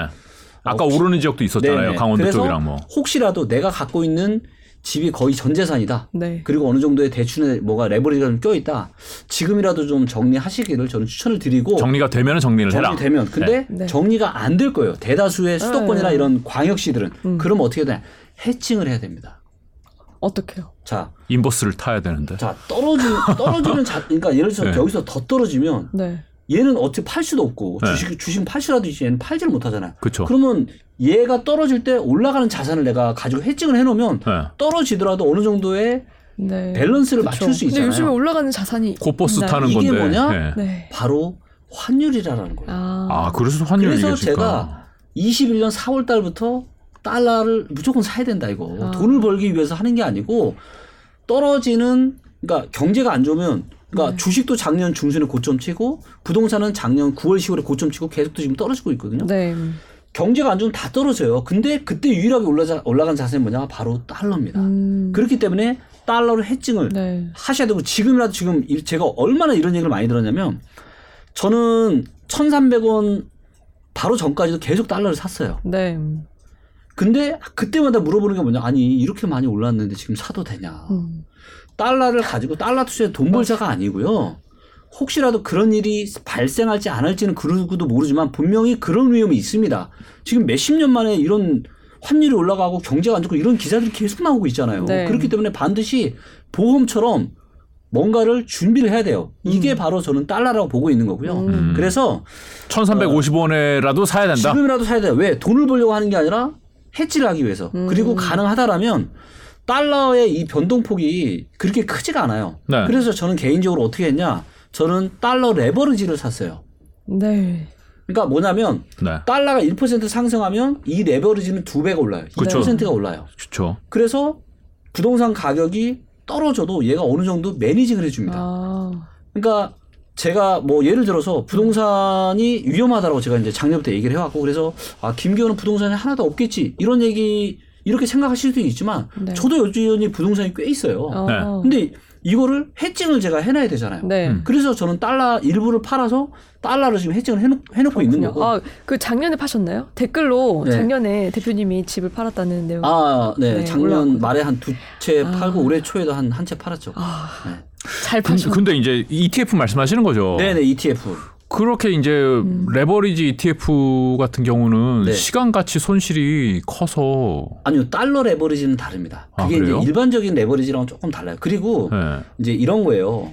A: 아까
B: 혹시-
A: 오르는 지역도 있었잖아요.
B: 네네.
A: 강원도
B: 그래서
A: 쪽이랑 뭐.
B: 혹시라도 내가 갖고 있는 집이 거의 전 재산이다.
C: 네.
B: 그리고 어느 정도의 대출에 뭐가 레버리지가 좀 껴있다. 지금이라도 좀 정리하시기를 저는 추천을 드리고
A: 정리가 되면은 정리를 해라.
B: 정리되면 근데
C: 네.
B: 정리가 안 될 거예요. 대다수의 수도권이나
C: 네.
B: 이런 광역시들은
C: 음.
B: 그럼 어떻게 되냐? 해칭을 해야 됩니다.
C: 어떻게요?
B: 자,
A: 인버스를 타야 되는데.
B: 자 떨어지 떨어지는 자, 그러니까 예를 들어서
A: 네.
B: 여기서 더 떨어지면
C: 네.
B: 얘는 어떻게 팔 수도 없고
A: 네.
B: 주식 주식 팔 수라도 있지 얘는 팔지를 못하잖아요.
A: 그렇죠.
B: 그러면 얘가 떨어질 때 올라가는 자산을 내가 가지고 해칭을 해놓으면
A: 네.
B: 떨어지더라도 어느 정도의
C: 네.
B: 밸런스를
C: 그쵸.
B: 맞출 수 있잖아요.
C: 요즘에 올라가는 자산이
A: 고버스? 타는
B: 이게
A: 건데.
B: 뭐냐?
A: 예.
C: 네.
B: 바로 환율이라는 거예요.
C: 아,
A: 아, 그래서 환율이
B: 그래서
A: 얘기하실까?
B: 제가 21년 4월 달부터 달러를 무조건 사야 된다 이거.
C: 아.
B: 돈을 벌기 위해서 하는 게 아니고 떨어지는 그러니까 경제가 안 좋으면 그러니까
C: 네.
B: 주식도 작년 중순에 고점 치고 부동산은 작년 9월 10월에 고점 치고 계속 또 지금 떨어지고 있거든요.
C: 네.
B: 경제가 안 좋으면 다 떨어져요. 근데 그때 유일하게 올라자, 올라간 자세는 뭐냐? 바로 달러입니다.
C: 음,
B: 그렇기 때문에 달러로 해칭을
C: 네.
B: 하셔야 되고 지금이라도 지금 이- 제가 얼마나 이런 얘기를 많이 들었냐면 저는 1,300원 바로 전까지도 계속 달러를 샀어요.
C: 네.
B: 근데 그때마다 물어보는 게 뭐냐? 아니 이렇게 많이 올랐는데 지금 사도 되냐?
C: 음.
B: 달러를 가지고 달러 투자에 돈 벌자가 아니고요. 혹시라도 그런 일이 발생할지 안 할지는 그러고도 모르지만 분명히 그런 위험이 있습니다. 지금 몇십 년 만에 이런 환율이 올라가고 경제가 안 좋고 이런 기사들이 계속 나오고 있잖아요.
C: 네.
B: 그렇기 때문에 반드시 보험처럼 뭔가를 준비를 해야 돼요. 이게 바로 저는 달러라고 보고 있는 거고요.
C: 음.
B: 그래서
A: 1350원에라도 사야 된다.
B: 지금이라도 사야 돼요. 왜? 돈을 벌려고 하는 게 아니라 해지를 하기 위해서.
C: 음.
B: 그리고 가능하다라면 달러의 이 변동폭이 그렇게 크지가 않아요.
A: 네.
B: 그래서 저는 개인적으로 어떻게 했냐? 저는 달러 레버리지를 샀어요.
C: 네.
B: 그러니까 뭐냐면
A: 네.
B: 달러가 1% 상승하면 이 레버리지는 두 배가 올라요.
A: 그쵸.
B: 2%가 올라요.
A: 좋죠.
B: 그래서 부동산 가격이 떨어져도 얘가 어느 정도 매니징을 해줍니다.
C: 아,
B: 그러니까 제가 뭐 예를 들어서 부동산이 위험하다라고 제가 이제 작년부터 얘기를 해왔고 그래서 아 김기현은 부동산이 하나도 없겠지 이런 얘기 이렇게 생각하실 수도 있지만
C: 네.
B: 저도 여전히 부동산이 꽤 있어요.
C: 어.
A: 네.
B: 근데 이거를 해칭을 제가 해놔야 되잖아요.
C: 네.
A: 음.
B: 그래서 저는 달러 일부를 팔아서 달러를 지금 해칭을 해놓, 해놓고 있는
C: 그렇군요.
B: 거고.
C: 아, 그 작년에 파셨나요? 댓글로
B: 네.
C: 작년에 대표님이 집을 팔았다는 내용.
B: 아, 네.
C: 네,
B: 작년. 말에 한 두채
C: 아.
B: 팔고 올해 초에도 한 한 채 팔았죠.
C: 아,
B: 네.
C: 잘
A: 근데,
C: 파셨.
A: 근데 이제 ETF 말씀하시는 거죠.
B: 네 네 ETF.
A: 그렇게 이제
C: 음.
A: 레버리지 ETF 같은 경우는
B: 네.
A: 시간 가치 손실이 커서
B: 아니요 달러 레버리지는 다릅니다.
A: 아,
B: 그게 이제
A: 그래요?
B: 일반적인 레버리지랑은 조금 달라요. 그리고
A: 네.
B: 이제 이런 거예요.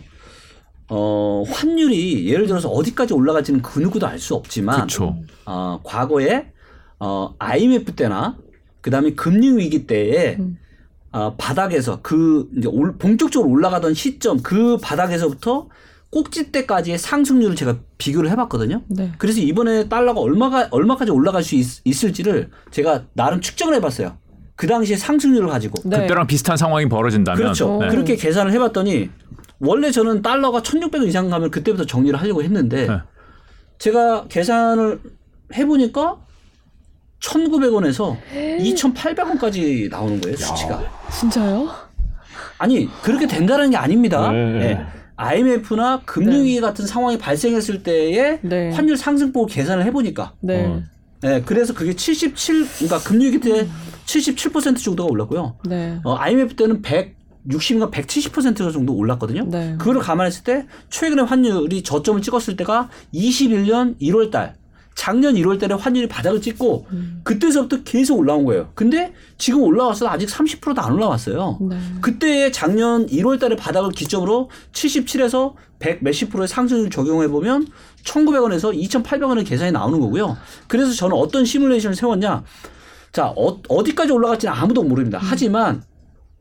B: 어, 환율이 예를 들어서 어디까지 올라갈지는 그 누구도 알 수 없지만
A: 그렇죠.
B: 어, 과거에 어, IMF 때나 그다음에 금융 위기 때에
C: 음.
B: 어, 바닥에서 그 이제 올, 본격적으로 올라가던 시점 그 바닥에서부터 꼭지 때까지의 상승률을 제가 비교를 해봤거든요.
C: 네.
B: 그래서 이번에 달러가 얼마가 얼마까지 올라갈 수 있, 을지를 제가 나름 측정을 해봤어요. 그 당시에 상승률을 가지고
C: 네.
A: 그때랑 비슷한 상황이 벌어진다면
B: 그렇죠.
A: 네.
B: 그렇게 계산을 해봤더니 원래 저는 달러가 1,600원 이상 가면 그때부터 정리를 하려고 했는데
A: 네.
B: 제가 계산을 해보니까 1,900원에서 2,800원까지 나오는 거예요 수치가.
C: 진짜요?
B: 아니 그렇게 된다는 게 아닙니다.
A: 네.
B: 예. IMF나 금융위기 같은 상황이 발생했을 때의
C: 네.
B: 환율 상승폭 계산을 해보니까
C: 네.
A: 어.
B: 예, 그래서 그게 77, 그러니까 금융위기 때 77% 정도가 올랐고요.
C: 네.
B: 어, IMF 때는 160인가 170% 정도 올랐거든요.
C: 네.
B: 그거를 감안했을 때 최근에 환율이 저점을 찍었을 때가 21년 1월 달. 작년 1월 달에 환율이 바닥을 찍고
C: 음.
B: 그때서부터 계속 올라온 거예요. 근데 지금 올라와서 아직 30%도 안 올라왔어요.
C: 네.
B: 그때의 작년 1월 달에 바닥을 기점으로 77에서 100 몇십 프로의 상승을 적용해 보면 1,900원에서 2,800원의 계산이 나오는 거고요. 그래서 저는 어떤 시뮬레이션을 세웠냐? 자, 어, 디까지 올라갈지는 아무도 모릅니다. 하지만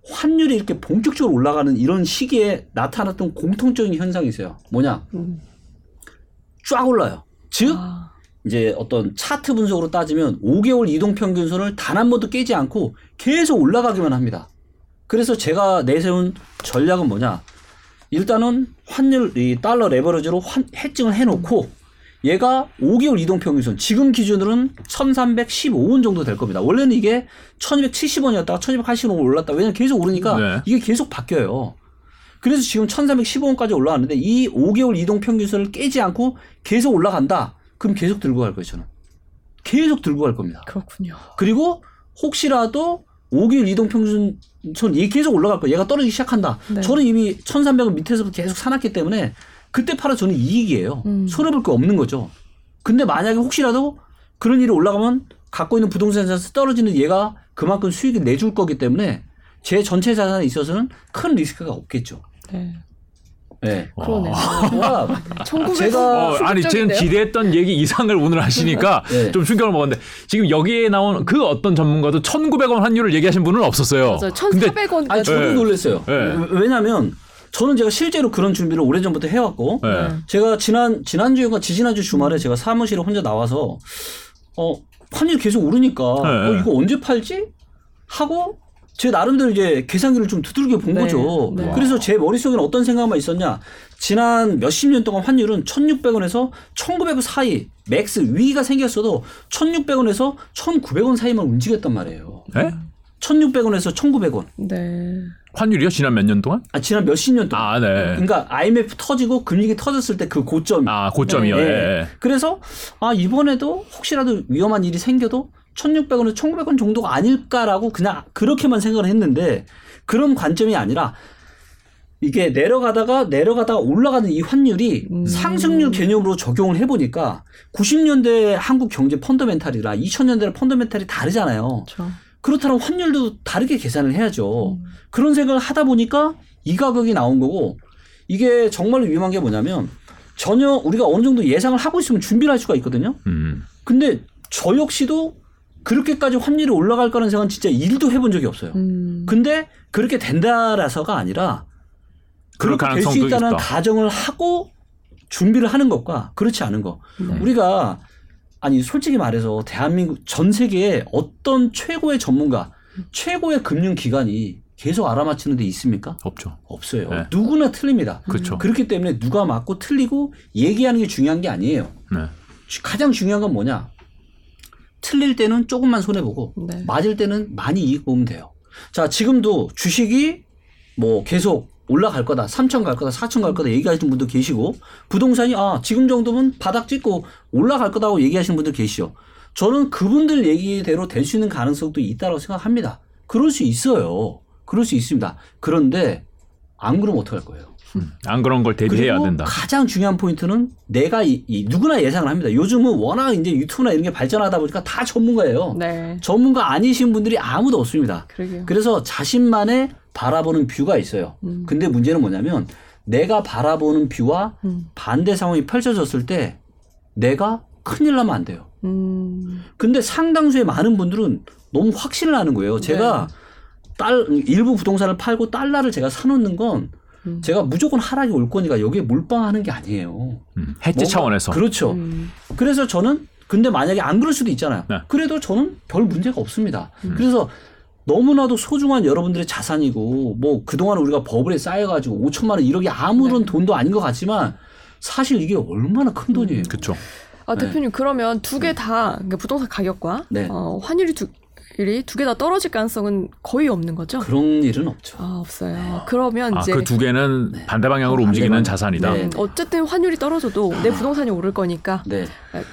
B: 환율이 이렇게 본격적으로 올라가는 이런 시기에 나타났던 공통적인 현상이 있어요. 뭐냐?
C: 음.
B: 쫙 올라요. 즉,
C: 아,
B: 이제 어떤 차트 분석으로 따지면 5개월 이동 평균선을 단 한 번도 깨지 않고 계속 올라가기만 합니다. 그래서 제가 내세운 전략은 뭐냐? 일단은 환율 이 달러 레버리지로 환, 해증을 해놓고 얘가 5개월 이동 평균선 지금 기준으로는 1,315원 정도 될 겁니다. 원래는 이게 1,270원이었다가 1,280원 올랐다. 왜냐면 계속 오르니까
A: 네.
B: 이게 계속 바뀌어요. 그래서 지금 1,315원까지 올라왔는데 이 5개월 이동 평균선을 깨지 않고 계속 올라간다. 그럼 계속 들고 갈 거예요, 저는. 계속 들고 갈 겁니다.
C: 그렇군요.
B: 그리고 혹시라도 5개월 이동 평균선 얘 계속 올라갈 거예요. 얘가 떨어지기 시작한다.
C: 네.
B: 저는 이미 1,300원 밑에서부터 계속 사놨기 때문에 그때 팔아 저는 이익이에요.
C: 음.
B: 손해볼 게 없는 거죠. 근데 만약에 혹시라도 그런 일이 올라가면 갖고 있는 부동산 자산 떨어지는 얘가 그만큼 수익을 내줄 거기 때문에 제 전체 자산에 있어서는 큰 리스크가 없겠죠.
C: 네.
B: 네.
C: 그러네요.
B: 와,
C: 1900.
B: 제가-
A: 어, 아니 지금 기대했던 얘기 이상을 오늘 하시니까
B: 네.
A: 좀 충격을 먹었는데 지금 여기에 나온 그 어떤 전문가도 1,900원 환율을 얘기하신 분은 없었어요.
C: 맞아요.
A: 근데
C: 1,400원.
B: 아니 저도
A: 네.
B: 놀랐어요.
A: 네.
B: 왜- 왜냐하면 저는 제가 실제로 그런 준비를 오래 전부터 해왔고
A: 네.
B: 제가 지난 지난 주인가 지지난주 주말에 제가 사무실에 혼자 나와서 어 환율 계속 오르니까
A: 네.
B: 어 이거 언제 팔지 하고 제 나름대로 이제 계산기를 좀 두들겨 본
C: 네.
B: 거죠.
C: 네.
B: 그래서 제 머릿속에는 어떤 생각만 있었냐. 지난 몇십 년 동안 환율은 1,600원에서 1,900원 사이 max 위기가 생겼어도 1,600원에서 1,900원 사이만 움직였단 말이에요.
A: 네?
B: 1,600원에서 1,900원.
C: 네.
A: 환율이요? 지난 몇 년 동안?
B: 아, 지난 몇십 년 동안.
A: 아, 네.
B: 그러니까 IMF 터지고 금융위기 터졌을 때 그 고점.
A: 아, 고점이요.
B: 예.
A: 예.
B: 그래서 아 이번에도 혹시라도 위험한 일이 생겨도 1,600원에서 1,900원 정도가 아닐까라고 그냥 그렇게만 생각을 했는데 그런 관점이 아니라 이게 내려가다가 내려가다가 올라가는 이 환율이
C: 음.
B: 상승률 개념으로 적용을 해보니까 90년대 한국 경제 펀더멘탈이라 2000년대 펀더멘탈이 다르잖아요.
C: 그렇죠.
B: 그렇다면 환율도 다르게 계산을 해야죠.
C: 음.
B: 그런 생각을 하다 보니까 이 가격이 나온 거고 이게 정말로 위험한 게 뭐냐면 전혀 우리가 어느 정도 예상을 하고 있으면 준비를 할 수가 있거든요.
A: 음.
B: 근데 저 역시도 그렇게까지 환율이 올라갈 거라는 생각은 진짜 일도 해본 적이 없어요.
C: 음.
B: 근데 그렇게 된다라서가 아니라 그렇게 될 수 있다는
A: 있다.
B: 가정을 하고 준비를 하는 것과 그렇지 않은 것.
C: 네.
B: 우리가 아니 솔직히 말해서 대한민국 전 세계에 어떤 최고의 전문가, 최고의 금융 기관이 계속 알아맞히는 데 있습니까?
A: 없죠.
B: 없어요.
A: 네.
B: 누구나 틀립니다.
A: 그렇죠.
B: 그렇기 때문에 누가 맞고 틀리고 얘기하는 게 중요한 게 아니에요.
A: 네.
B: 가장 중요한 건 뭐냐? 틀릴 때는 조금만 손해 보고
C: 네.
B: 맞을 때는 많이 이익 보면 돼요. 자, 지금도 주식이 뭐 계속 올라갈 거다, 3천 갈 거다, 4천 갈 거다 얘기하시는 분도 계시고 부동산이 아 지금 정도면 바닥 찍고 올라갈 거다고 얘기하시는 분들 계시죠. 저는 그분들 얘기대로 될 수 있는 가능성도 있다고 생각합니다. 그럴 수 있어요. 그럴 수 있습니다. 그런데 안 그러면 어떡할 거예요?
A: 안 그런 걸 대비해야
B: 그리고
A: 된다.
B: 가장 중요한 포인트는 내가 이, 이 누구나 예상을 합니다. 요즘은 워낙 이제 유튜브나 이런 게 발전하다 보니까 다 전문가예요.
C: 네.
B: 전문가 아니신 분들이 아무도 없습니다.
C: 그러게요.
B: 그래서 자신만의 바라보는 뷰가 있어요.
C: 음.
B: 근데 문제는 뭐냐면 내가 바라보는 뷰와
C: 음.
B: 반대 상황이 펼쳐졌을 때 내가 큰일 나면 안 돼요.
C: 음.
B: 근데 상당수의 많은 분들은 너무 확신을 하는 거예요. 제가
C: 네.
B: 딸 일부 부동산을 팔고 달러를 제가 사놓는 건
C: 음.
B: 제가 무조건 하락이 올 거니까 여기에 몰빵하는 게 아니에요.
A: 음. 해지
B: 뭔가-
A: 차원에서.
B: 그렇죠.
C: 음.
B: 그래서 저는 근데 만약에 안 그럴 수도 있잖아요.
A: 네.
B: 그래도 저는 별 문제가 없습니다. 그래서 너무나도 소중한 여러분들의 자산이고 뭐 그동안 우리가 버블에 쌓여가지고 5천만 원 1억이 아무런
C: 네.
B: 돈도 아닌 것 같지만 사실 이게 얼마나 큰 돈이에요.
A: 그렇죠.
C: 아
B: 네.
C: 대표님 그러면 두 개다 그러니까 부동산 가격과
B: 네.
C: 어, 환율이 두 일이 두 개 다 떨어질 가능성은 거의 없는 거죠?
B: 그런 일은 없죠.
C: 아 없어요. 그러면
A: 아,
C: 이제
A: 그 두 개는
B: 네.
A: 반대 방향으로
B: 반대
A: 움직이는
B: 방향.
A: 자산이다.
B: 네.
C: 음, 어쨌든 환율이 떨어져도 내 부동산이 오를 거니까
B: 네.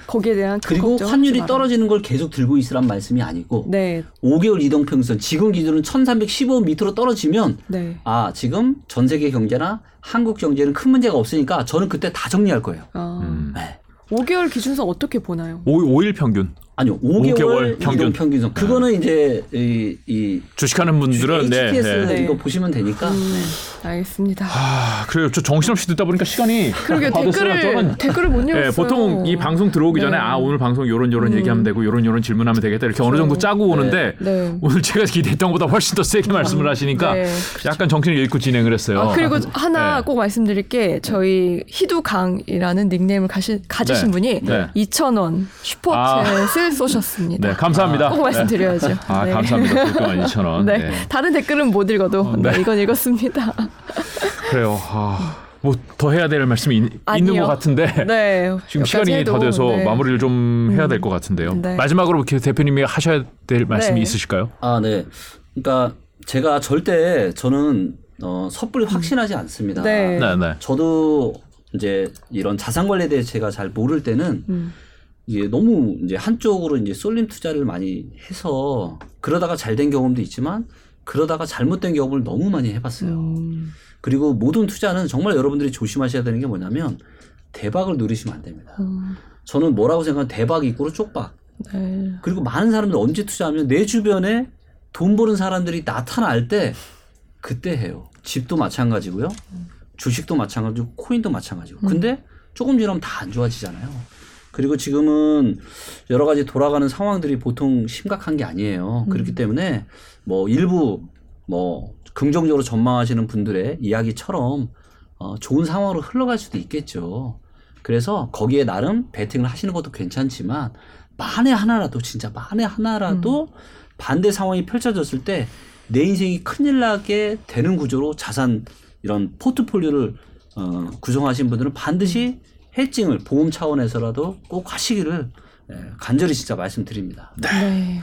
C: 거기에 대한 큰
B: 그리고 환율이. 떨어지는 걸 계속 들고 있으란 말씀이 아니고
C: 네,
B: 5개월 이동평선 지금 기준은 1315 밑으로 떨어지면
C: 네.
B: 아 지금 전 세계 경제나 한국 경제는 큰 문제가 없으니까 저는 그때 다 정리할 거예요.
C: 아,
A: 음.
B: 네.
C: 5개월 기준선 어떻게 보나요?
A: 5, 5일 평균.
B: 아니요, 5개월,
A: 5개월 평균.
B: 평균선. 그거는 이제 이, 이
A: 주식하는 분들은 네,
B: HTS
A: 네.
B: 이거 보시면 되니까.
C: 음, 알겠습니다.
A: 아, 그래요. 저 정신없이 듣다 보니까 시간이
C: 그러게. 댓글을
A: 저는
C: 댓글을 못 읽었어요.
A: 예, 보통 이 방송 들어오기 전에
C: 네.
A: 아 오늘 방송 요런 요런
C: 음.
A: 얘기하면 되고 요런 요런 질문하면 되겠다 이렇게 어느 정도 짜고 오는데
C: 네.
A: 오늘 제가 기대했던 것보다 훨씬 더 세게 말씀을 하시니까
C: 네,
A: 약간 정신을 잃고 진행을 했어요.
C: 아, 그리고 하나
A: 네.
C: 꼭 말씀드릴 게 저희 희두강이라는 닉네임을 가시, 가지신
A: 네.
C: 분이
A: 네.
C: 2,000원 슈퍼챗을 쏘셨습니다.
A: 네, 감사합니다.
C: 꼭 말씀드려야죠.
A: 네. 아,
C: 네.
A: 감사합니다. 그동안 2,000원.
C: 네.
A: 네.
C: 다른 댓글은 못 읽어도
A: 네.
C: 네, 이건 읽었습니다.
A: 그래요. 아, 뭐더 해야 될 말씀이 있,
C: 아니요.
A: 있는 것 같은데
C: 네.
A: 지금 시간이
C: 해도,
A: 더 돼서
C: 네.
A: 마무리를 좀 해야 될 것 같은데요.
C: 네.
A: 마지막으로 이렇게 대표님이 하셔야 될 말씀이
C: 네.
A: 있으실까요?
B: 아, 네. 그러니까 제가 절대 저는 어, 섣불리 확신하지 않습니다.
C: 네.
A: 네, 네.
B: 저도 이제 이런 자산 관리에 대해 제가 잘 모를 때는
C: 음.
B: 이게 너무 이제 한쪽으로 이제 쏠림 투자를 많이 해서 그러다가 잘 된 경험도 있지만 그러다가 잘못된 경험을 너무 많이 해봤어요.
C: 음.
B: 그리고 모든 투자는 정말 여러분들이 조심하셔야 되는 게 뭐냐면 대박을 누리시면 안 됩니다.
C: 음.
B: 저는 뭐라고 생각하면 대박 이꾸로 쪽박.
C: 네.
B: 그리고 많은 사람들 언제 투자하면 내 주변에 돈 버는 사람들이 나타날 때 그때 해요. 집도 마찬가지고요. 주식도 마찬가지고 코인도 마찬가지고.
C: 음.
B: 근데 조금 지나면 다 안 좋아지잖아요. 그리고 지금은 여러 가지 돌아가는 상황들이 보통 심각한 게 아니에요.
C: 음.
B: 그렇기 때문에 뭐 일부 뭐 긍정적으로 전망하시는 분들의 이야기처럼 어, 좋은 상황으로 흘러갈 수도 있겠죠. 그래서 거기에 나름 베팅을 하시는 것도 괜찮지만 만에 하나라도 진짜 만에 하나라도
C: 음.
B: 반대 상황이 펼쳐졌을 때 내 인생이 큰일 나게 되는 구조로 자산 이런 포트폴리오를 어, 구성하신 분들은 반드시 해칭을 보험 차원에서라도 꼭 하시기를 예, 간절히 진짜 말씀드립니다.
C: 네.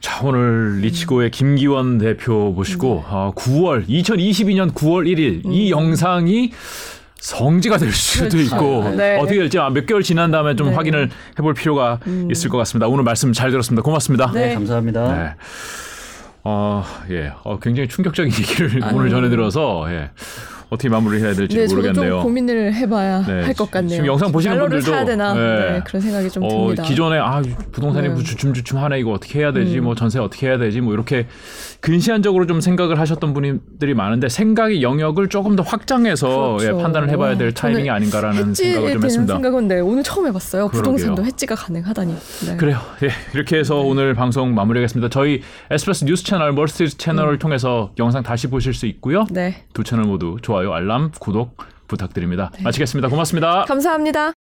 A: 자, 오늘 리치고의 김기원 대표 모시고 아, 9월 2022년 9월 1일 이 영상이 성지가 될 수도
C: 그렇죠.
A: 있고
C: 네.
A: 어떻게 될지 아, 몇 개월 지난 다음에 좀
C: 네.
A: 확인을 해볼 필요가 있을 것 같습니다. 오늘 말씀 잘 들었습니다. 고맙습니다.
C: 네.
B: 네, 감사합니다.
A: 네. 어, 예. 어, 굉장히 충격적인 얘기를
B: 아유.
A: 오늘 전해들어서 예. 어떻게 마무리해야 될지
C: 네,
A: 모르겠네요.
C: 좀 고민을 해봐야
A: 네,
C: 할것 같네요.
A: 지금 영상 보시는 분들도
C: 사야 되나
A: 네.
C: 네, 그런 생각이 좀
A: 어,
C: 듭니다.
A: 기존에 아 부동산이
C: 네.
A: 뭐 주춤주춤하네 이거 어떻게 해야 되지
C: 음.
A: 뭐 전세 어떻게 해야 되지 뭐 이렇게 근시안적으로 좀 생각을 하셨던 분들이 많은데 생각의 영역을 조금 더 확장해서
C: 그렇죠.
A: 예, 판단을 해봐야 될 타이밍이 아닌가라는 생각을 좀 했습니다.
C: 생각은 네, 오늘 처음 해봤어요.
A: 그러게요.
C: 부동산도 해지가 가능하다니. 네.
A: 그래요. 예, 이렇게 해서 오늘 방송 마무리하겠습니다. 저희 에스프레소 뉴스 채널, 멀스트리트 채널을
C: 음.
A: 통해서 영상 다시 보실 수 있고요.
C: 네.
A: 두 채널 모두 좋아요, 알람, 구독 부탁드립니다. 마치겠습니다. 고맙습니다.
C: 감사합니다.